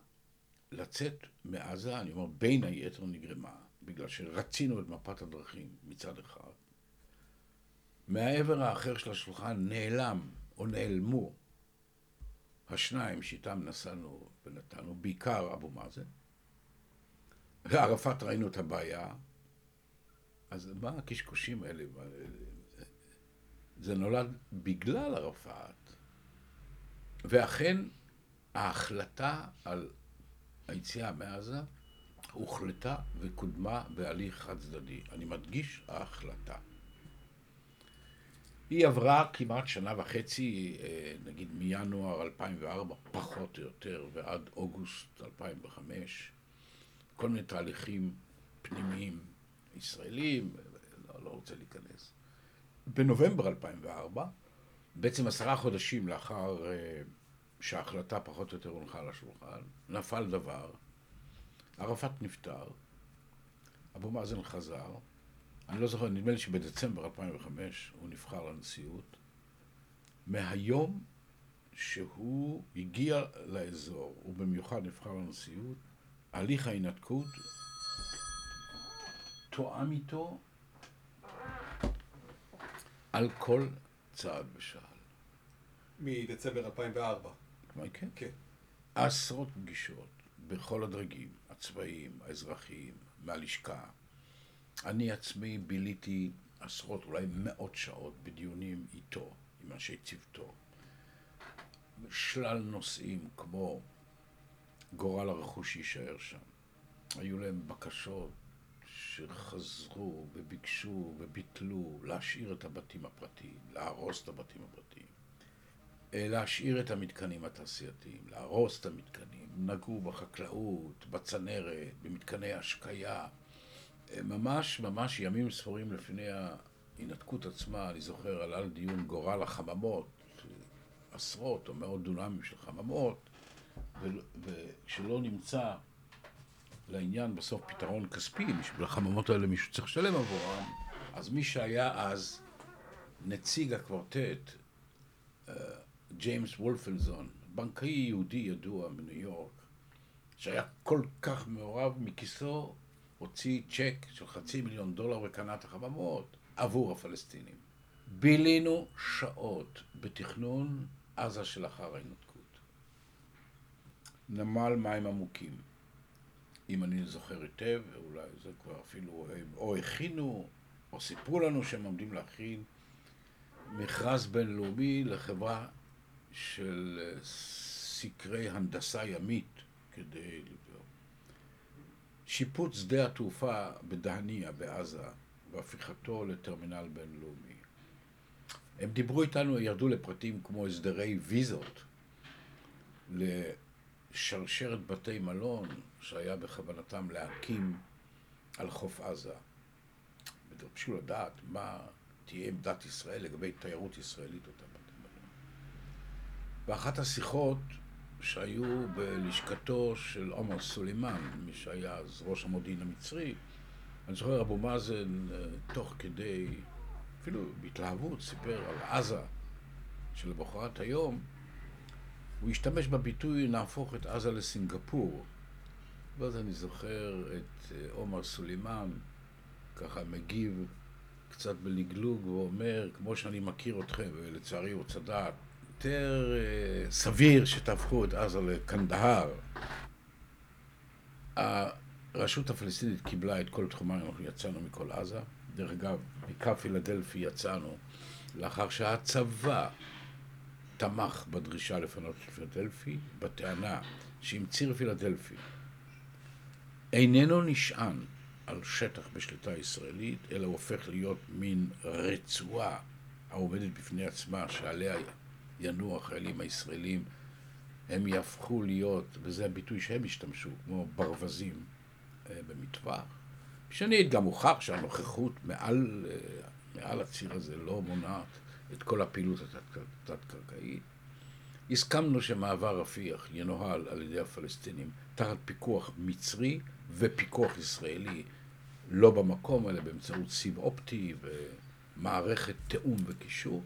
לצאת מעזה, אני אומר, בין היתר נגרמה, בגלל שרצינו את מפת הדרכים מצד אחד, מהעבר האחר של השולחן נעלם או נעלמו השניים שאיתם נסענו ונתנו, בעיקר אבו מאזן. וערפאת ראינו את הבעיה, אז מה הקשקושים האלה? זה נולד בגלל ערפאת, ואכן ההחלטה על היציאה מעזה הוחלטה וקודמה בהליך חד צדדי. אני מדגיש, ההחלטה. היא עברה כמעט שנה וחצי, אה, נגיד מינואר 2004, פחות או יותר, ועד אוגוסט 2005, כל מיני תהליכים פנימיים ישראלים, לא, לא רוצה להיכנס. בנובמבר 2004, בעצם עשרה חודשים לאחר אה, שההחלטה פחות או יותר הונחה על השולחן, נפל דבר, ערפאת נפטר, אבו מאזן חזר, אני לא זוכר, נדמה לי שבדצמבר 2005 הוא נבחר לנשיאות. מהיום שהוא הגיע לאזור, ובמיוחד נבחר לנשיאות, הליך ההינתקות תואם איתו על כל צעד ושעל. מדצמבר 2004. כן. כן. עשרות פגישות בכל הדרגים, הצבאיים, האזרחיים, מהלשכה. אני עצמי ביליתי עשרות, אולי מאות שעות בדיונים איתו, עם אנשי צוותו. שלל נושאים כמו גורל הרכוש שיישאר שם. היו להם בקשות שחזרו וביקשו וביטלו להשאיר את הבתים הפרטיים, להרוס את הבתים הפרטיים, אה, להשאיר את המתקנים התעשייתיים, להרוס את המתקנים, נגעו בחקלאות, בצנרת, במתקני השקיה. אה, ממש ממש ימים ספורים לפני ההינתקות עצמה, אני זוכר, עלה לדיון גורל החממות, עשרות או מאות דונמים של חממות, וכשלא נמצא לעניין בסוף פתרון כספי, בשביל החממות האלה מישהו צריך לשלם עבורם, אז מי שהיה אז נציג הקוורטט, אה, ג'יימס וולפנזון, בנקאי יהודי ידוע מניו יורק, שהיה כל כך מעורב מכיסו, הוציא צ'ק של חצי מיליון דולר וקנה את החממות עבור הפלסטינים. בילינו שעות בתכנון עזה שלאחר ההינתקות. נמל מים עמוקים. אם אני זוכר היטב, אולי זה כבר אפילו, או הכינו, או סיפרו לנו שהם עומדים להכין מכרז בינלאומי לחברה של אה, סקרי הנדסה ימית כדי לבדוק. שיפוץ שדה התעופה בדהניה בעזה והפיכתו לטרמינל בינלאומי. הם דיברו איתנו, ירדו לפרטים כמו הסדרי ויזות לשרשרת בתי מלון שהיה בכוונתם להקים על חוף עזה. ודרשו לדעת מה תהיה עמדת ישראל לגבי תיירות ישראלית אותם בתי מלון. באחת השיחות שהיו בלשכתו של עומר סולימאן, מי שהיה אז ראש המודיעין המצרי, אני זוכר אבו מאזן אה, תוך כדי אפילו בהתלהבות, סיפר על עזה שלבחרת היום, הוא השתמש בביטוי נהפוך את עזה לסינגפור. ואז אני זוכר את אה, עומר סולימאן ככה מגיב קצת בלגלוג ואומר, כמו שאני מכיר אתכם, ולצערי הוא צדק, יותר uh, סביר שתהפכו את עזה לקנדהר. הרשות הפלסטינית קיבלה את כל תחומיים, אנחנו יצאנו מכל עזה. דרך אגב, מקו פילדלפי יצאנו לאחר שהצבא תמך בדרישה לפנות את פילדלפי, בטענה שאם ציר פילדלפי איננו נשען על שטח בשליטה ישראלית, אלא הוא הופך להיות מין רצועה העומדת בפני עצמה, שעליה ינוע החיילים הישראלים, הם יהפכו להיות, וזה הביטוי שהם השתמשו, כמו ברווזים אה, במטווח. שנית, גם הוכח שהנוכחות מעל, אה, מעל הציר הזה לא מונעת את כל הפעילות התת-קרקעית. הסכמנו שמעבר רפיח ינוהל על ידי הפלסטינים תחת פיקוח מצרי ופיקוח ישראלי, לא במקום, אלא באמצעות סיב אופטי ומערכת תיאום וקישור.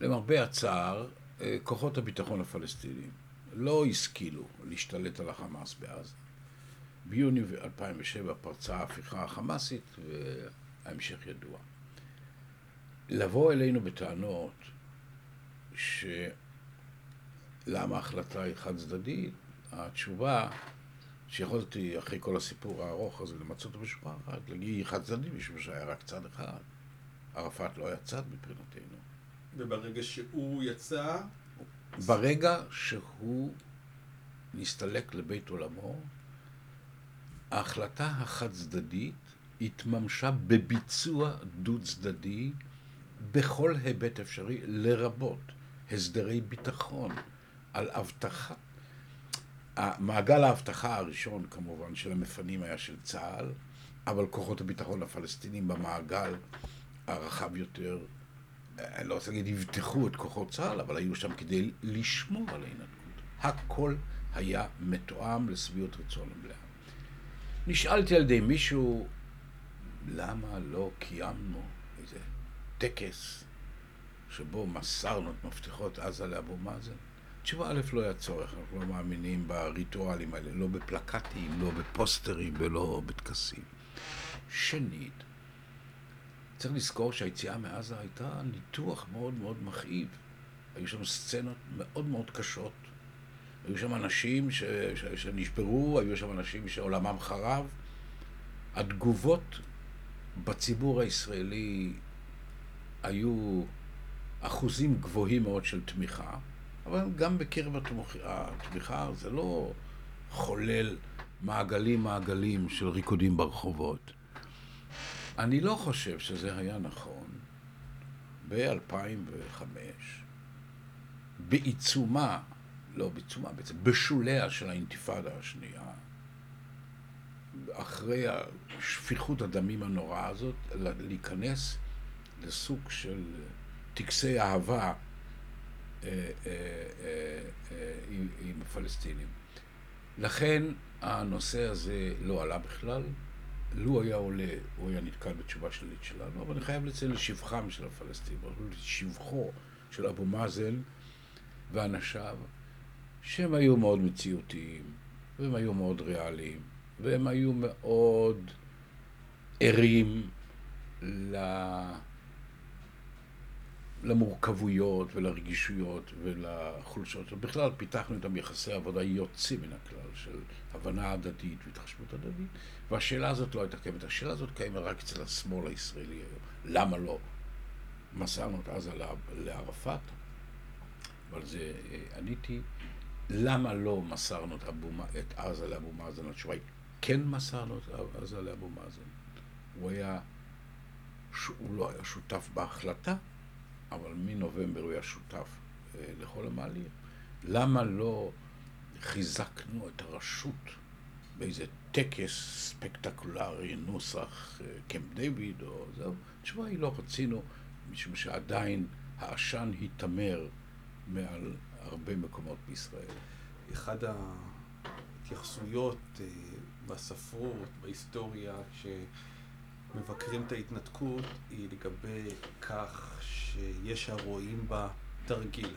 למרבה הצער, אה, כוחות הביטחון הפלסטיניים לא השכילו להשתלט על החמאס בעזה. ביוני 2007 פרצה ההפיכה החמאסית וההמשך ידוע. לבוא אלינו בטענות שלמה ההחלטה היא חד צדדית, התשובה שיכולתי אחרי כל הסיפור הארוך הזה למצות בשורה אחת, להגיד היא חד צדדית משום שהיה רק צד אחד. ערפאת לא היה צד מבחינתנו. וברגע שהוא יצא... ברגע שהוא נסתלק לבית עולמו, ההחלטה החד צדדית התממשה בביצוע דו צדדי בכל היבט אפשרי, לרבות הסדרי ביטחון על אבטחה. מעגל האבטחה הראשון כמובן של המפנים היה של צה"ל, אבל כוחות הביטחון הפלסטינים במעגל הרחב יותר, אני לא רוצה להגיד יבטחו את כוחות צה"ל, אבל היו שם כדי לשמור על ההינתקות. הכל היה מתואם לשביעות רצון המלאה. נשאלתי על ידי מישהו, למה לא קיימנו טקס שבו מסרנו את מפתחות עזה לאבו מאזן? תשובה א', לא היה צורך, אנחנו לא מאמינים בריטואלים האלה, לא בפלקטים, לא בפוסטרים ולא בטקסים. שנית, צריך לזכור שהיציאה מעזה הייתה ניתוח מאוד מאוד מכאיב. היו שם סצנות מאוד מאוד קשות. היו שם אנשים ש... ש... שנשברו, היו שם אנשים שעולמם חרב. התגובות בציבור הישראלי היו אחוזים גבוהים מאוד של תמיכה, אבל גם בקרב התמיכה זה לא חולל מעגלים מעגלים של ריקודים ברחובות. אני לא חושב שזה היה נכון ב-2005, בעיצומה, לא בעיצומה, בעצם בשוליה של האינתיפאדה השנייה, אחרי שפיכות הדמים הנוראה הזאת, להיכנס לסוג של טקסי אהבה אה, אה, אה, עם הפלסטינים. לכן הנושא הזה לא עלה בכלל. לו היה עולה, הוא היה נתקל בתשובה שלילית שלנו, אבל אני חייב לציין לשבחם של הפלסטינים, לשבחו של אבו מאזן ואנשיו, שהם היו מאוד מציאותיים, והם היו מאוד ריאליים, והם היו מאוד ערים ל... למורכבויות ולרגישויות ולחולשות. ובכלל פיתחנו איתם יחסי עבודה יוצאים מן הכלל של הבנה הדדית והתחשבות הדדית, והשאלה הזאת לא הייתה קיימת. השאלה הזאת קיימת רק אצל השמאל הישראלי היום. למה לא? מסרנו את עזה לערפאת, אבל זה אה, עניתי. למה לא מסרנו את, אבו, את עזה לאבו מאזן? התשובה היא, כן מסרנו את עזה לאבו מאזן. הוא היה, הוא לא היה שותף בהחלטה, אבל מנובמבר הוא היה שותף אה, לכל המעלים. למה לא חיזקנו את הרשות באיזה טקס ספקטקולרי, נוסח אה, קמפ דיוויד או זהו? התשובה היא לא רצינו, משום שעדיין העשן התעמר מעל הרבה מקומות בישראל. אחד ההתייחסויות אה, בספרות, בהיסטוריה, כשמבקרים את ההתנתקות, היא לגבי כך שיש הרואים בה תרגיל.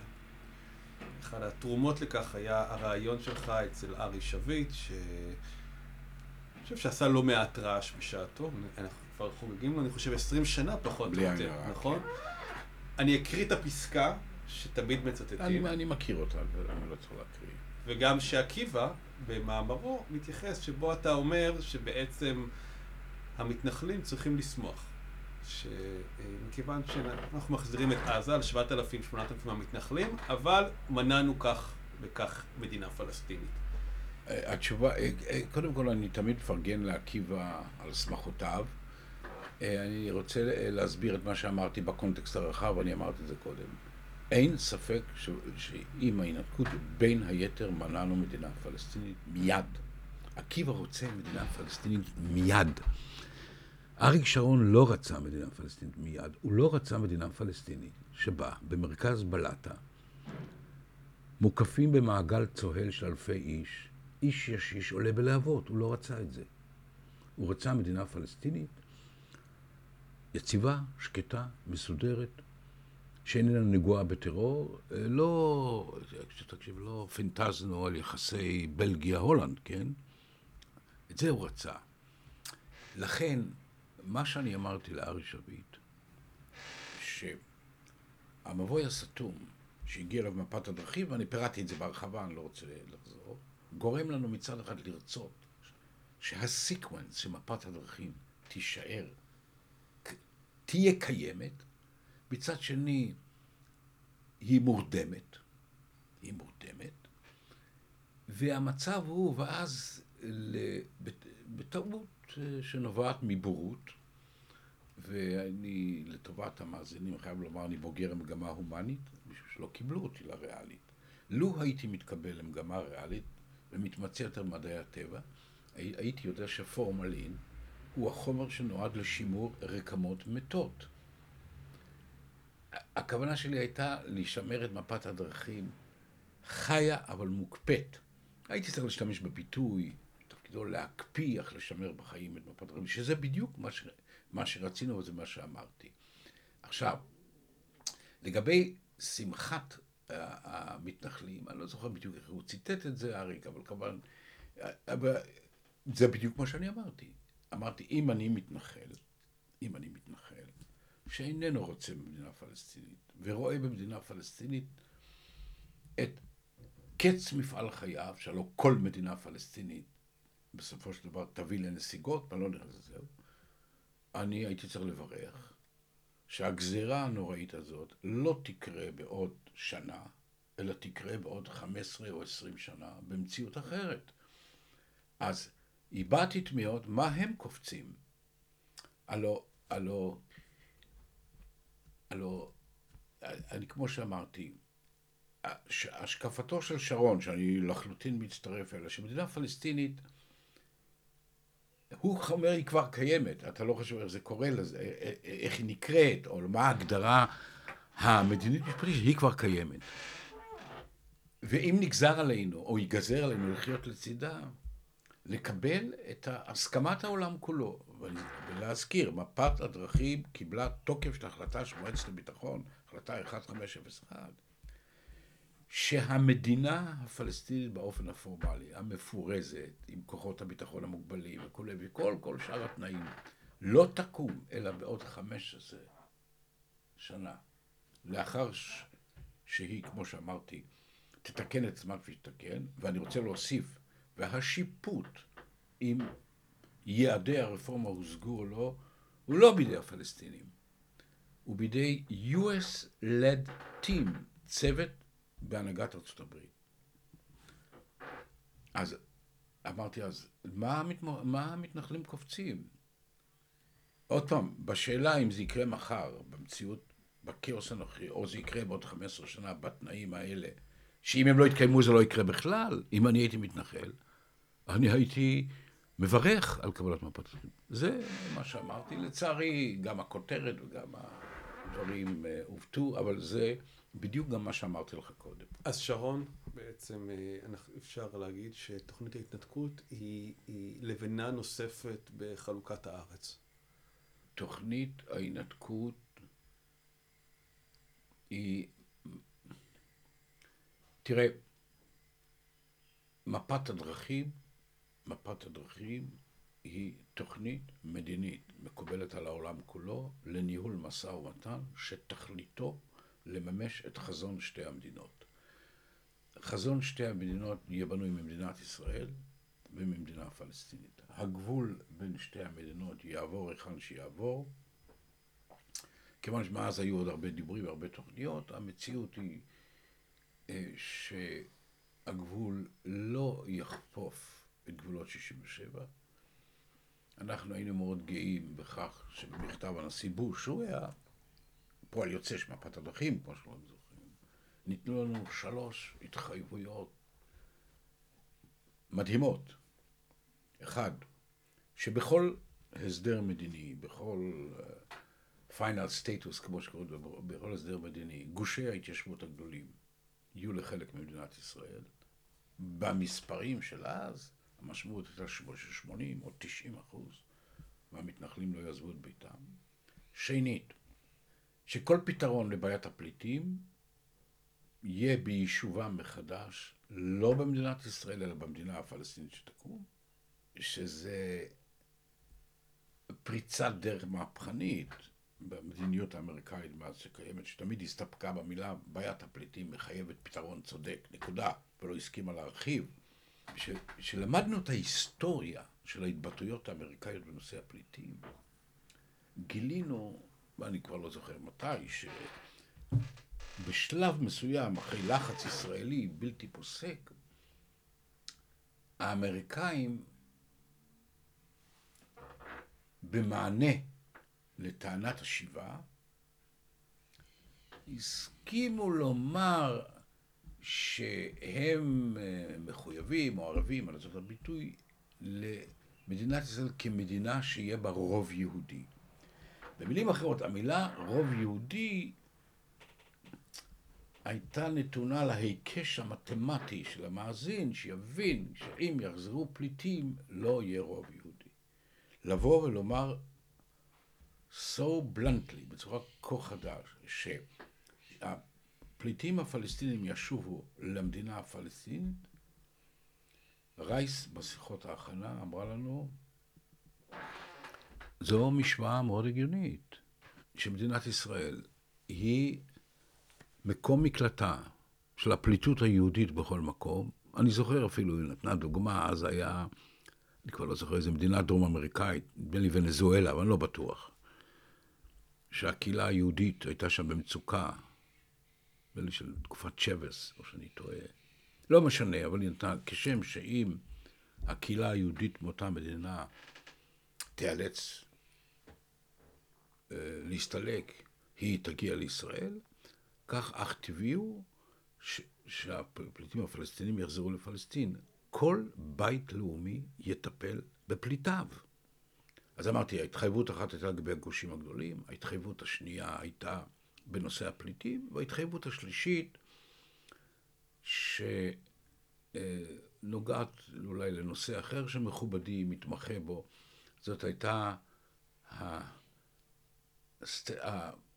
אחת התרומות לכך היה הרעיון שלך אצל ארי שביט, שאני חושב שעשה לא מעט רעש בשעתו, אנחנו כבר חוגגים לו, אני חושב, 20 שנה פחות או יותר, נכון? אני אקריא את הפסקה שתמיד מצטטים. אני, אני מכיר אותה, אני לא צריך להקריא. וגם שעקיבא, במאמרו, מתייחס, שבו אתה אומר שבעצם המתנחלים צריכים לשמוח. שמכיוון שאנחנו מחזירים את עזה על 7,000-8,000 מהמתנחלים, אבל מנענו כך וכך מדינה פלסטינית. אה, התשובה, אה, אה, קודם כל אני תמיד מפרגן לעקיבא על שמחותיו. אני רוצה להסביר את מה שאמרתי בקונטקסט הרחב, אני אמרתי את זה קודם. אין ספק ש... שעם ההינתקות, בין היתר מנענו מדינה פלסטינית מיד. עקיבא רוצה מדינה פלסטינית מיד. אריק שרון לא רצה מדינה פלסטינית מיד, הוא לא רצה מדינה פלסטינית שבה במרכז בלטה מוקפים במעגל צוהל של אלפי איש, איש ישיש עולה בלהבות, הוא לא רצה את זה. הוא רצה מדינה פלסטינית יציבה, שקטה, מסודרת, שאיננה נגועה בטרור, לא, תקשיב, לא פנטזנו על יחסי בלגיה-הולנד, כן? את זה הוא רצה. לכן, מה שאני אמרתי לארי שביט, שהמבוי הסתום שהגיע אליו מפת הדרכים, ואני פירטתי את זה בהרחבה, אני לא רוצה לחזור, גורם לנו מצד אחד לרצות שהסיקוונס של מפת הדרכים תישאר, תהיה קיימת, מצד שני היא מורדמת, היא מורדמת, והמצב הוא, ואז בטעות שנובעת מבורות, ואני, לטובת המאזינים, חייב לומר, אני בוגר מגמה הומנית, בשביל שלא קיבלו אותי לריאלית. לו הייתי מתקבל למגמה ריאלית ומתמצא יותר במדעי הטבע, הייתי יודע שפורמלין הוא החומר שנועד לשימור רקמות מתות. הכוונה שלי הייתה לשמר את מפת הדרכים חיה אבל מוקפאת. הייתי צריך להשתמש בביטוי תפקידו להקפיא איך לשמר בחיים את מפת הדרכים, שזה בדיוק מה, ש... מה שרצינו וזה מה שאמרתי. עכשיו, לגבי שמחת המתנחלים, אני לא זוכר בדיוק איך הוא ציטט את זה, אריק, אבל כמובן, אבל זה בדיוק מה שאני אמרתי. אמרתי, אם אני מתנחל, אם אני מתנחל, שאיננו רוצה במדינה פלסטינית, ורואה במדינה פלסטינית את קץ מפעל חייו, שהלוא כל מדינה פלסטינית בסופו של דבר תביא לנסיגות, ואני לא נכנס לזה, אני הייתי צריך לברך שהגזירה הנוראית הזאת לא תקרה בעוד שנה, אלא תקרה בעוד 15 או 20 שנה במציאות אחרת. אז הבעתי תמיהות מה הם קופצים. הלו, הלו, הלו, אני כמו שאמרתי, השקפתו של שרון, שאני לחלוטין מצטרף אליה, שמדינה פלסטינית, הוא אומר היא כבר קיימת, אתה לא חושב איך זה קורה לזה, איך היא נקראת, או מה ההגדרה המדינית משפטית, היא כבר קיימת. ואם נגזר עלינו, או ייגזר עלינו לחיות לצידה, לקבל את הסכמת העולם כולו. ולהזכיר, מפת הדרכים קיבלה תוקף של החלטה של מועצת הביטחון, החלטה 1501, שהמדינה הפלסטינית באופן הפורמלי, המפורזת, עם כוחות הביטחון המוגבלים וכולי, וכל כל שאר התנאים, לא תקום אלא בעוד 15 שנה, לאחר ש... שהיא, כמו שאמרתי, תתקן את עצמה כפי שתתקן, ואני רוצה להוסיף, והשיפוט, אם יעדי הרפורמה הושגו או לא, הוא לא בידי הפלסטינים, הוא בידי US-led team, צוות בהנהגת ארצות הברית. אז אמרתי אז, מה, המתמ... מה המתנחלים קופצים? עוד פעם, בשאלה אם זה יקרה מחר, במציאות, בכאוס הנוכחי, או זה יקרה בעוד 15 שנה בתנאים האלה, שאם הם לא יתקיימו זה לא יקרה בכלל, אם אני הייתי מתנחל, אני הייתי מברך על קבלת מפת זה מה שאמרתי. לצערי, גם הכותרת וגם הדברים אה, עוותו, אבל זה בדיוק גם מה שאמרתי לך קודם. אז שרון, בעצם אה, אפשר להגיד שתוכנית ההתנתקות היא, היא לבנה נוספת בחלוקת הארץ. תוכנית ההתנתקות היא... תראה, מפת הדרכים, מפת הדרכים היא תוכנית מדינית מקובלת על העולם כולו לניהול משא ומתן שתכליתו לממש את חזון שתי המדינות. חזון שתי המדינות יהיה בנוי ממדינת ישראל וממדינה הפלסטינית. הגבול בין שתי המדינות יעבור היכן שיעבור. כיוון שמאז היו עוד הרבה דיבורים והרבה תוכניות, המציאות היא אה, שהגבול לא יחפוף את גבולות 67'. אנחנו היינו מאוד גאים בכך שבמכתב הנשיא בוש, הוא היה פועל יוצא של מפת הדרכים, כמו שאנחנו זוכרים, ניתנו לנו שלוש התחייבויות מדהימות. אחד, שבכל הסדר מדיני, בכל פיינל uh, סטטוס, כמו שקוראים לזה, בכל הסדר מדיני, גושי ההתיישבות הגדולים יהיו לחלק ממדינת ישראל. במספרים של אז, המשמעות הייתה 80 או 90 אחוז מהמתנחלים לא יעזבו את ביתם. שנית, שכל פתרון לבעיית הפליטים יהיה ביישובם מחדש, לא במדינת ישראל, אלא במדינה הפלסטינית שתקום, שזה פריצת דרך מהפכנית במדיניות האמריקאית מאז שקיימת, שתמיד הסתפקה במילה בעיית הפליטים מחייבת פתרון צודק, נקודה, ולא הסכימה להרחיב. כשלמדנו את ההיסטוריה של ההתבטאויות האמריקאיות בנושא הפליטים, גילינו ואני כבר לא זוכר מתי, שבשלב מסוים, אחרי לחץ ישראלי בלתי פוסק, האמריקאים, במענה לטענת השיבה, הסכימו לומר שהם אה, מחויבים או ערבים, על זאת הביטוי, למדינת ישראל כמדינה שיהיה בה רוב יהודי. במילים אחרות, המילה רוב יהודי הייתה נתונה להיקש המתמטי של המאזין, שיבין שאם יחזרו פליטים, לא יהיה רוב יהודי. לבוא ולומר so bluntly, בצורה כה חדה, שהפליטים הפלסטינים ישובו למדינה הפלסטינית, רייס בשיחות ההכנה אמרה לנו, זו משוואה מאוד הגיונית, שמדינת ישראל היא מקום מקלטה של הפליטות היהודית בכל מקום. אני זוכר אפילו, היא נתנה דוגמה, אז היה, אני כבר לא זוכר איזה מדינה דרום אמריקאית, נדמה לי ונזואלה, אבל אני לא בטוח, שהקהילה היהודית הייתה שם במצוקה, נדמה לי של תקופת שבס, או שאני טועה. לא משנה, אבל היא נתנה, כשם שאם הקהילה היהודית מאותה מדינה תיאלץ להסתלק, היא תגיע לישראל, כך אך טבעי הוא שהפליטים הפלסטינים יחזרו לפלסטין. כל בית לאומי יטפל בפליטיו. אז אמרתי, ההתחייבות אחת הייתה לגבי הגושים הגדולים, ההתחייבות השנייה הייתה בנושא הפליטים, וההתחייבות השלישית, שנוגעת אולי לנושא אחר שמכובדי מתמחה בו, זאת הייתה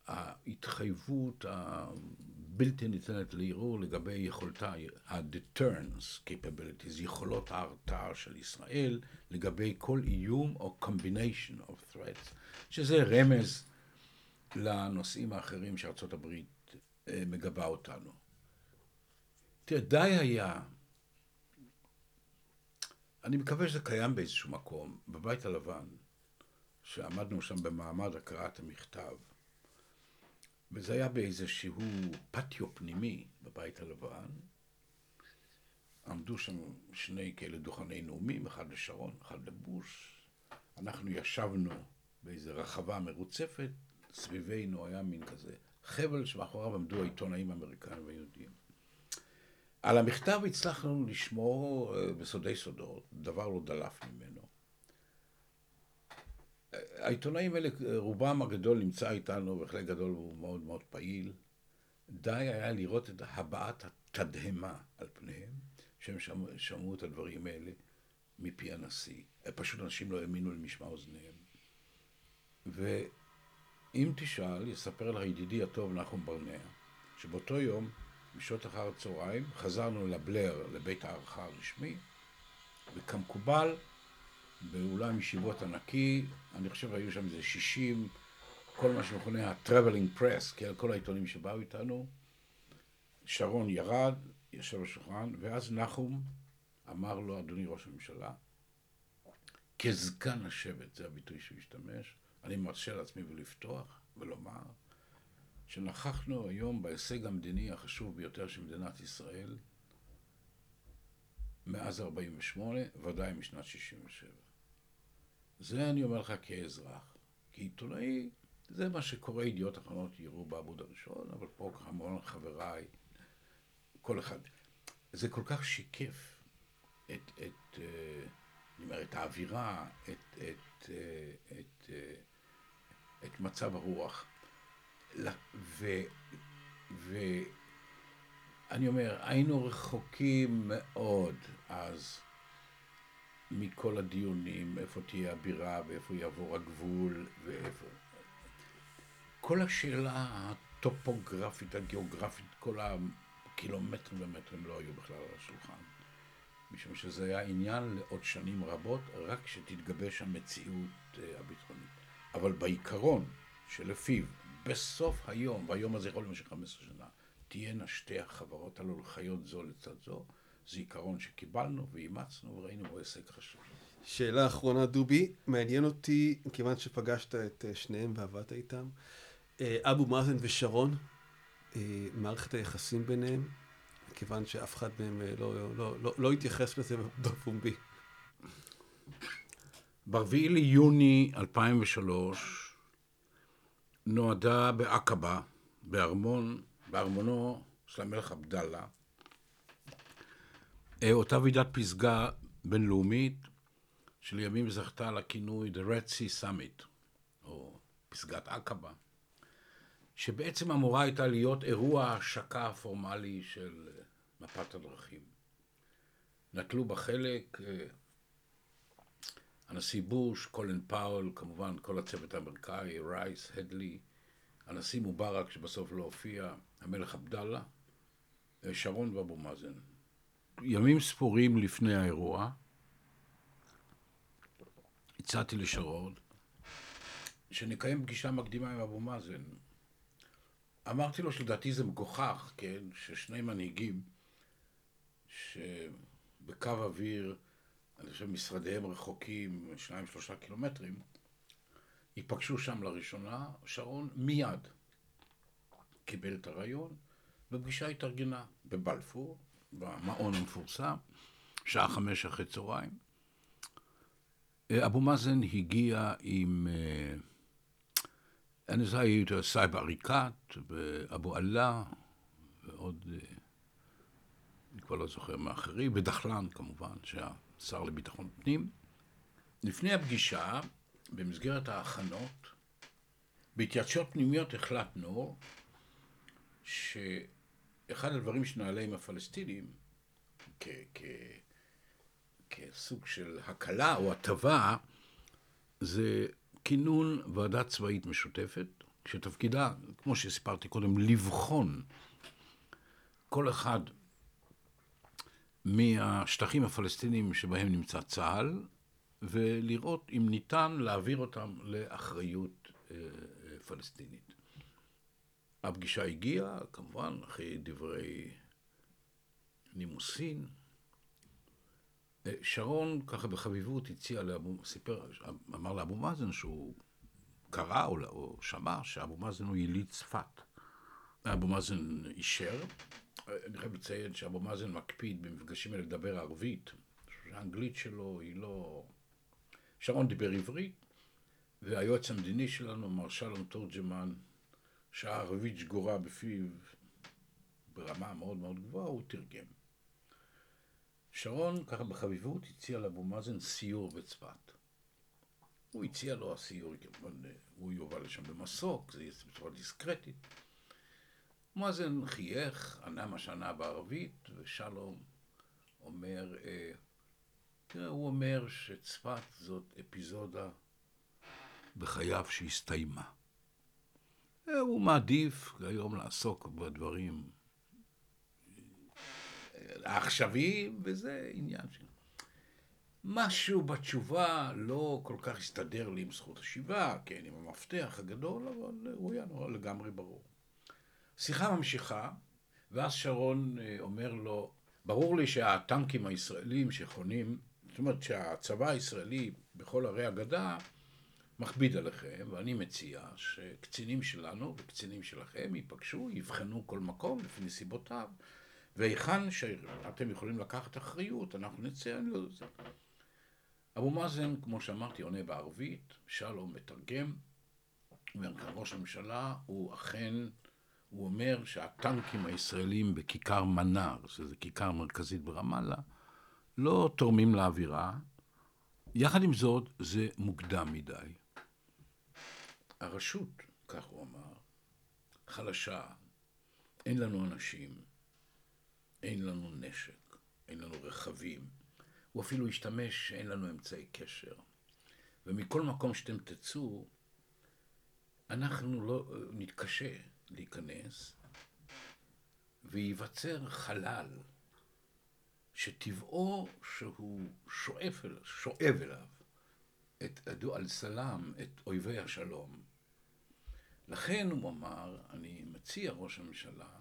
ההתחייבות הבלתי ניתנת לערעור לגבי יכולתה, ה-deterrence capabilities, יכולות ההרתעה של ישראל לגבי כל איום או combination of threats, שזה רמז לנושאים האחרים שארצות הברית אה, מגבה אותנו. תראה, די היה, אני מקווה שזה קיים באיזשהו מקום, בבית הלבן, שעמדנו שם במעמד הקראת המכתב, וזה היה באיזשהו פטיו פנימי בבית הלבן. עמדו שם שני כאלה דוכני נאומים, אחד לשרון, אחד לבוש. אנחנו ישבנו באיזו רחבה מרוצפת, סביבנו היה מין כזה חבל שמאחוריו עמדו העיתונאים האמריקאים והיהודים. על המכתב הצלחנו לשמור אה, בסודי סודות, דבר לא דלף ממנו. העיתונאים האלה, רובם הגדול נמצא איתנו, וחלק גדול הוא מאוד מאוד פעיל. די היה לראות את הבעת התדהמה על פניהם, שהם שמעו, שמעו את הדברים האלה מפי הנשיא. פשוט אנשים לא האמינו למשמע אוזניהם. ואם תשאל, יספר לך ידידי הטוב נחום ברנע, שבאותו יום, בשעות אחר הצהריים, חזרנו לבלר, לבית הערכה הרשמי, וכמקובל, באולם ישיבות ענקי, אני חושב היו שם איזה 60, כל מה שמכונה ה-traveling press, כי כל העיתונים שבאו איתנו, שרון ירד, יושב בשולחן, ואז נחום אמר לו, אדוני ראש הממשלה, כזקן השבט, זה הביטוי שהוא השתמש, אני מרשה לעצמי ולפתוח ולומר שנכחנו היום בהישג המדיני החשוב ביותר של מדינת ישראל מאז 48', ודאי משנת 67'. זה אני אומר לך כאזרח. כעיתונאי, זה מה שקורה, ידיעות אחרונות יראו בעמוד הראשון, אבל פה המון חבריי, כל אחד. זה כל כך שיקף את, את, אה, אני אומר, את האווירה, את, את, אה, את, אה, את מצב הרוח. ו, ואני אומר, היינו רחוקים מאוד אז מכל הדיונים, איפה תהיה הבירה ואיפה יעבור הגבול ואיפה... כל השאלה הטופוגרפית, הגיאוגרפית, כל הקילומטרים ומטרים לא היו בכלל על השולחן. משום שזה היה עניין לעוד שנים רבות, רק שתתגבש המציאות אה, הביטחונית. אבל בעיקרון שלפיו בסוף היום, והיום הזה יכול להיות 15 שנה, תהיינה שתי החברות הללו חיות זו לצד זו, זיכרון שקיבלנו ואימצנו וראינו בו הישג חשוב. שאלה אחרונה, דובי, מעניין אותי, כיוון שפגשת את אה, שניהם ועבדת איתם, אה, אבו מאזן ושרון, אה, מערכת היחסים ביניהם, כיוון שאף אחד מהם לא, לא, לא, לא, לא התייחס לזה בפומבי. ב-4 ליוני 2003 נועדה בעקבה, בארמון, בארמונו של המלך עבדאללה, אותה ועידת פסגה בינלאומית, שלימים זכתה לכינוי The Red Sea Summit, או פסגת עקבה, שבעצם אמורה הייתה להיות אירוע ההשקה הפורמלי של אה, מפת הדרכים. נטלו בה חלק אה, הנשיא בוש, קולין פאול, כמובן כל הצוות האמריקאי, רייס, הדלי, הנשיא מובארק שבסוף לא הופיע, המלך עבדאללה, שרון ואבו מאזן. ימים ספורים לפני האירוע, הצעתי לשרון שנקיים פגישה מקדימה עם אבו מאזן. אמרתי לו שלדעתי זה מגוחך, כן, ששני מנהיגים שבקו אוויר, אני חושב משרדיהם רחוקים, שניים שלושה קילומטרים, ייפגשו שם לראשונה, שרון מיד קיבל את הרעיון, ופגישה התארגנה בבלפור, במעון המפורסם, שעה חמש אחרי צהריים. אבו מאזן הגיע עם, אה, אני יודע, הייתי סייב עריקאת ואבו עלה ועוד, אה, אני כבר לא זוכר מאחרים, ודחלן כמובן, שהיה שר לביטחון פנים. לפני הפגישה, במסגרת ההכנות, בהתייעצויות פנימיות החלטנו שאחד הדברים שנעלה עם הפלסטינים, כ- כ- כסוג של הקלה או הטבה, זה כינון ועדה צבאית משותפת, שתפקידה, כמו שסיפרתי קודם, לבחון כל אחד מהשטחים הפלסטיניים שבהם נמצא צה"ל, ולראות אם ניתן להעביר אותם לאחריות אה, אה, פלסטינית. הפגישה הגיעה, כמובן, אחרי דברי נימוסין. אה, שרון, ככה בחביבות, הציע לאבו, סיפר, אמר לאבו מאזן שהוא קרא או, או שמע שאבו מאזן הוא יליד צפת. אבו מאזן אישר. אני חייב לציין שאבו מאזן מקפיד במפגשים האלה לדבר ערבית. האנגלית שלו היא לא... שרון דיבר עברית, והיועץ המדיני שלנו, מר שלום תורג'מן, שהערבית שגורה בפיו ברמה מאוד מאוד גבוהה, הוא תרגם. שרון, ככה בחביבות, הציע לאבו מאזן סיור בצפת. הוא הציע לו הסיור, הוא יובל לשם במסוק, זה יהיה בצורה דיסקרטית. מאזן חייך, ענה מה שענה בערבית, ושלום אומר, אה, תראה, הוא אומר שצפת זאת אפיזודה בחייו שהסתיימה. אה, הוא מעדיף היום לעסוק בדברים העכשוויים, וזה עניין של... משהו בתשובה לא כל כך הסתדר לי עם זכות השיבה, כן, עם המפתח הגדול, אבל הוא היה נורא לגמרי ברור. שיחה ממשיכה, ואז שרון אה, אומר לו, ברור לי שהטנקים הישראלים שחונים, זאת אומרת שהצבא הישראלי בכל ערי הגדה מכביד עליכם, ואני מציע שקצינים שלנו וקצינים שלכם ייפגשו, יבחנו כל מקום לפי נסיבותיו, והיכן שאתם יכולים לקחת אחריות, אנחנו נצא, אני לא יודע. אבו מאזן, כמו שאמרתי, עונה בערבית, שלום מתרגם, אומר כאן ראש הממשלה, הוא אכן, הוא אומר שהטנקים הישראלים בכיכר מנר, שזה כיכר מרכזית ברמאללה, לא תורמים לאווירה. יחד עם זאת, זה מוקדם מדי. הרשות, כך הוא אמר, חלשה, אין לנו אנשים, אין לנו נשק, אין לנו רכבים. הוא אפילו השתמש שאין לנו אמצעי קשר. ומכל מקום שאתם תצאו, אנחנו לא נתקשה להיכנס, וייווצר חלל שטבעו שהוא שואף, שואב אליו את אדו אל סלאם, את אויבי השלום. לכן הוא אמר, אני מציע ראש הממשלה,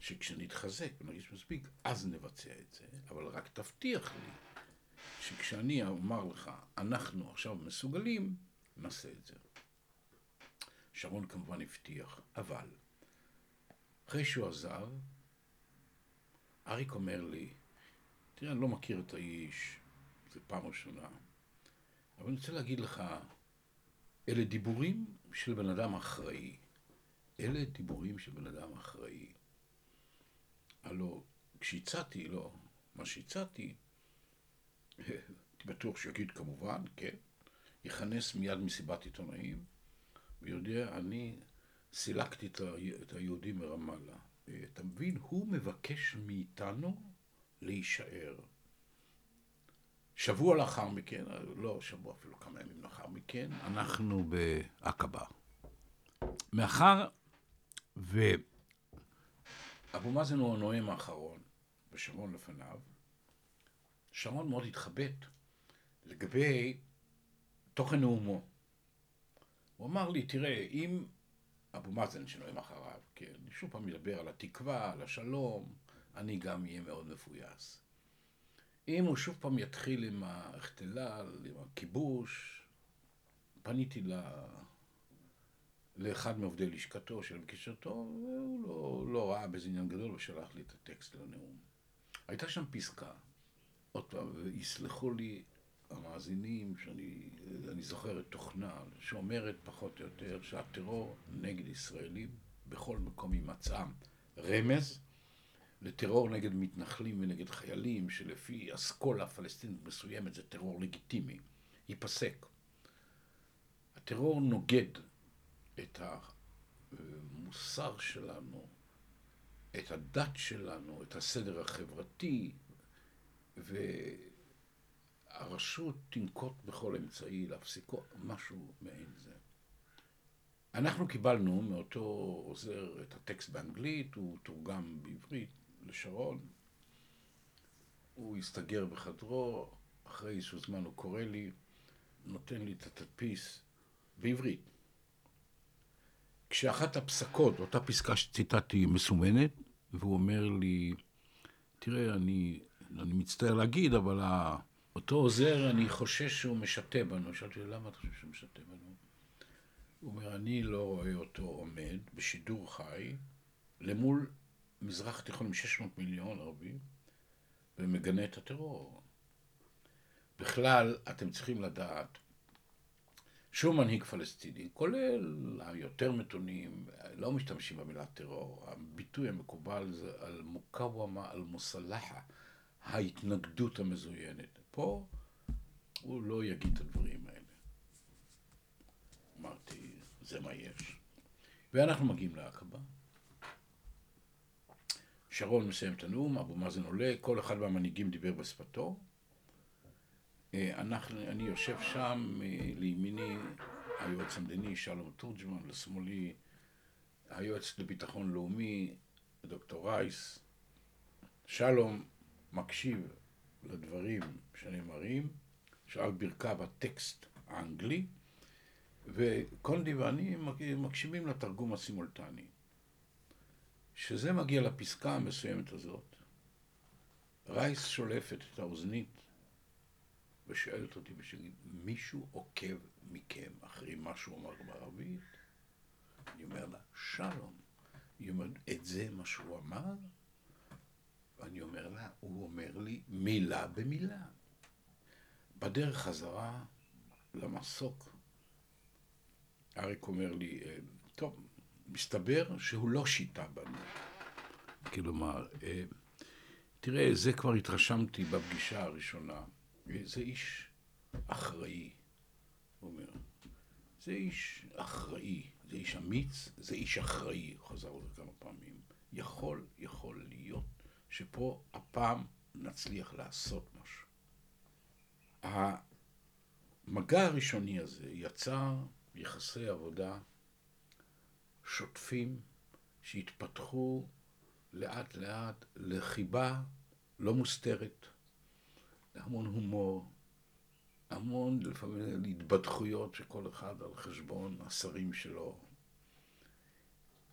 שכשנתחזק ונרגיש מספיק, אז נבצע את זה, אבל רק תבטיח לי שכשאני אומר לך, אנחנו עכשיו מסוגלים, נעשה את זה. שרון כמובן הבטיח, אבל אחרי שהוא עזב, אריק אומר לי, תראה, אני לא מכיר את האיש, זו פעם ראשונה, אבל אני רוצה להגיד לך, אלה דיבורים של בן אדם אחראי. אלה דיבורים של בן אדם אחראי. הלו, כשהצעתי לו מה שהצעתי, הייתי בטוח שיגיד כמובן, כן, יכנס מיד מסיבת עיתונאים, ויודע, אני סילקתי את היהודים מרמאללה. אתה מבין? הוא מבקש מאיתנו להישאר. שבוע לאחר מכן, לא שבוע אפילו כמה ימים לאחר מכן, אנחנו בעקבה. מאחר אבו מאזן הוא הנואם האחרון, ושרון לפניו. שרון מאוד התחבט לגבי תוכן נאומו. הוא אמר לי, תראה, אם אבו מאזן שנואם אחריו, כן, שוב פעם ידבר על התקווה, על השלום, אני גם אהיה מאוד מפויס. אם הוא שוב פעם יתחיל עם האחתלל, עם הכיבוש, פניתי ל... לאחד מעובדי לשכתו של פגישתו, והוא לא, לא ראה בזה עניין גדול ושלח לי את הטקסט לנאום. הייתה שם פסקה, עוד פעם, ויסלחו לי המאזינים, שאני זוכר את תוכנה, שאומרת פחות או יותר שהטרור נגד ישראלים בכל מקום יימצאם רמז לטרור נגד מתנחלים ונגד חיילים, שלפי אסכולה פלסטינית מסוימת זה טרור לגיטימי, ייפסק. הטרור נוגד את המוסר שלנו, את הדת שלנו, את הסדר החברתי, והרשות תנקוט בכל אמצעי להפסיקו, משהו מעין זה. אנחנו קיבלנו מאותו עוזר את הטקסט באנגלית, הוא תורגם בעברית לשרון, הוא הסתגר בחדרו, אחרי איזשהו זמן הוא קורא לי, נותן לי את התדפיס בעברית. כשאחת הפסקות, אותה פסקה שציטטתי מסומנת, והוא אומר לי, תראה, אני, אני מצטער להגיד, אבל אותו עוזר, אני חושש שהוא משתה בנו. שאלתי, למה אתה חושב שהוא משתה בנו? הוא אומר, אני לא רואה אותו עומד בשידור חי למול מזרח תיכון עם 600 מיליון ערבים ומגנה את הטרור. בכלל, אתם צריכים לדעת שום מנהיג פלסטיני, כולל היותר מתונים, לא משתמשים במילה טרור. הביטוי המקובל זה על מוקאוומה, על מוסלחה, ההתנגדות המזוינת. פה הוא לא יגיד את הדברים האלה. אמרתי, זה מה יש. ואנחנו מגיעים לעקבה. שרון מסיים את הנאום, אבו מאזן עולה, כל אחד מהמנהיגים דיבר בשפתו. אה, אנחנו, אני יושב שם, אה, לימיני היועץ המדיני שלום תורג'מן, לשמאלי היועץ לביטחון לאומי דוקטור רייס. שלום מקשיב לדברים שנאמרים, שעל ברכיו הטקסט האנגלי, וקונדי ואני מקשיבים לתרגום הסימולטני. כשזה מגיע לפסקה המסוימת הזאת, רייס שולפת את האוזנית ושואלת אותי בשביל מישהו עוקב מכם אחרי מה שהוא אמר בערבית? אני אומר לה, שלום. היא אומרת, את זה מה שהוא אמר? ואני אומר לה, הוא אומר לי מילה במילה. בדרך חזרה למסוק, אריק אומר לי, אה, טוב, מסתבר שהוא לא שיטה בנו. כלומר, אה, תראה, זה כבר התרשמתי בפגישה הראשונה. זה איש אחראי, הוא אומר. זה איש אחראי, זה איש אמיץ, זה איש אחראי, חזר זה כמה פעמים. יכול, יכול להיות שפה הפעם נצליח לעשות משהו. המגע הראשוני הזה יצר יחסי עבודה שוטפים שהתפתחו לאט לאט לחיבה לא מוסתרת, להמון הומור, המון לפעמים להתבדחויות של כל אחד על חשבון השרים שלו,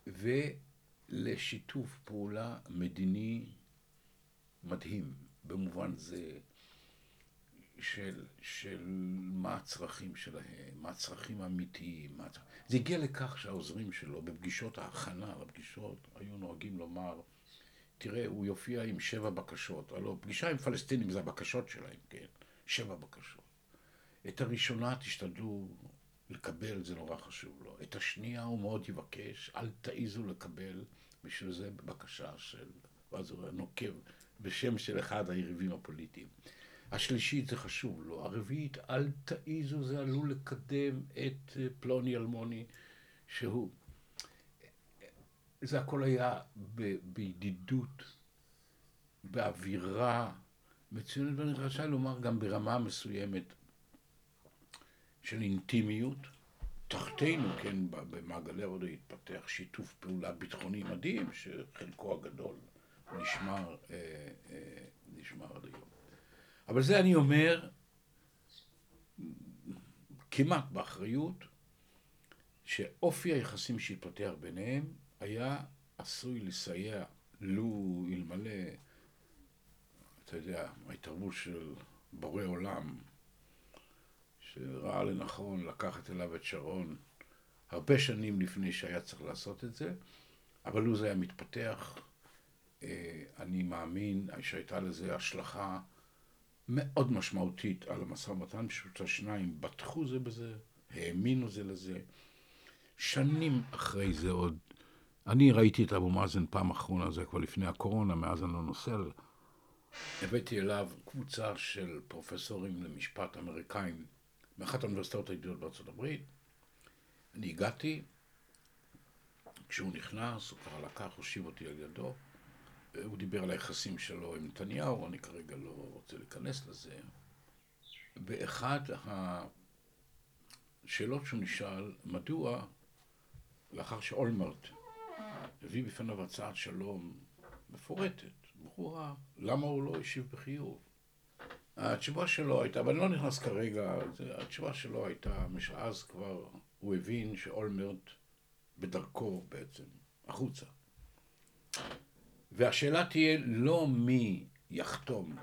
ולשיתוף פעולה מדיני מדהים, במובן זה של, של מה הצרכים שלהם, מה הצרכים האמיתיים. מה... זה הגיע לכך שהעוזרים שלו בפגישות ההכנה לפגישות היו נוהגים לומר, תראה, הוא יופיע עם שבע בקשות. הלוא פגישה עם פלסטינים זה הבקשות שלהם, כן? שבע בקשות. את הראשונה תשתדלו לקבל, זה נורא חשוב לו. את השנייה הוא מאוד יבקש, אל תעיזו לקבל, בשביל זה בקשה של, ואז הוא נוקב בשם של אחד היריבים הפוליטיים. השלישית זה חשוב לו, הרביעית אל תעיזו, זה עלול לקדם את אה, פלוני אלמוני, שהוא זה הכל היה ב, בידידות, באווירה מצוינת, ואני רשאי לומר גם ברמה מסוימת של אינטימיות, תחתינו, כן, במעגלי העבודה התפתח שיתוף פעולה ביטחוני מדהים, שחלקו הגדול נשמר, אה, אה, נשמר עד היום. אבל זה אני אומר כמעט באחריות, שאופי היחסים שהתפתח ביניהם היה עשוי לסייע, לו אלמלא, אתה יודע, ההתערבות של בורא עולם, שראה לנכון לקחת אליו את שרון הרבה שנים לפני שהיה צריך לעשות את זה, אבל לו זה היה מתפתח, אה, אני מאמין שהייתה לזה השלכה מאוד משמעותית על המשא ומתן, פשוט השניים בטחו זה בזה, האמינו זה לזה. שנים אחרי זה עוד, אני ראיתי את אבו מאזן פעם אחרונה, זה כבר לפני הקורונה, מאז אני לא נוסע. הבאתי אליו קבוצה של פרופסורים למשפט אמריקאים מאחת האוניברסיטאות הידיעות בארצות הברית. אני הגעתי, כשהוא נכנס, הוא כבר לקח, הושיב אותי על ידו. הוא דיבר על היחסים שלו עם נתניהו, אני כרגע לא רוצה להיכנס לזה. באחד השאלות שהוא נשאל, מדוע לאחר שאולמרט הביא בפניו הצעת שלום מפורטת, ברורה, למה הוא לא השיב בחיוב? התשובה שלו הייתה, ואני לא נכנס כרגע, התשובה שלו הייתה, משאז כבר הוא הבין שאולמרט בדרכו בעצם, החוצה. והשאלה תהיה לא מי יחתום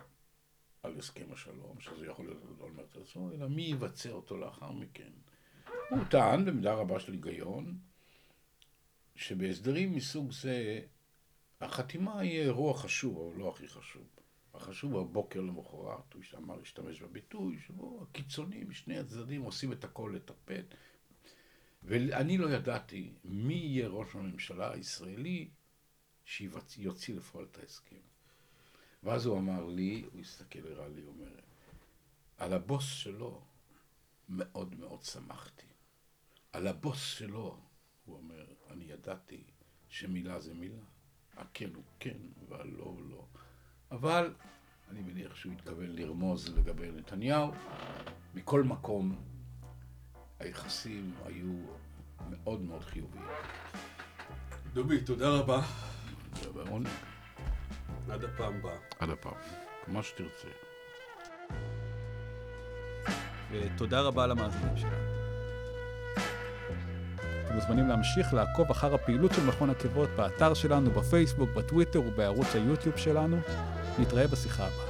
על הסכם השלום, שזה יכול להיות אולמרט עצמו, אלא מי יבצע אותו לאחר מכן. הוא טען במידה רבה של היגיון, שבהסדרים מסוג זה החתימה היא אירוע חשוב, אבל לא הכי חשוב. החשוב הבוקר למחרת, הוא אמר להשתמש בביטוי, שבו הקיצונים משני הצדדים עושים את הכל לטפל. ואני לא ידעתי מי יהיה ראש הממשלה הישראלי שיוציא לפועל את ההסכם. ואז הוא אמר לי, הוא הסתכל הראה לי, הוא אומר, על הבוס שלו מאוד מאוד שמחתי. על הבוס שלו, הוא אומר, אני ידעתי שמילה זה מילה. הכן הוא כן והלא הוא לא. אבל אני מניח שהוא התכוון לרמוז לגבי נתניהו. מכל מקום, היחסים היו מאוד מאוד חיוביים. דובי, תודה רבה. רבה. עד הפעם הבאה. עד הפעם, מה שתרצה. ותודה רבה למאזינים שלנו. אתם מוזמנים להמשיך לעקוב אחר הפעילות של מכון עקבות באתר שלנו, בפייסבוק, בטוויטר ובערוץ היוטיוב שלנו. נתראה בשיחה הבאה.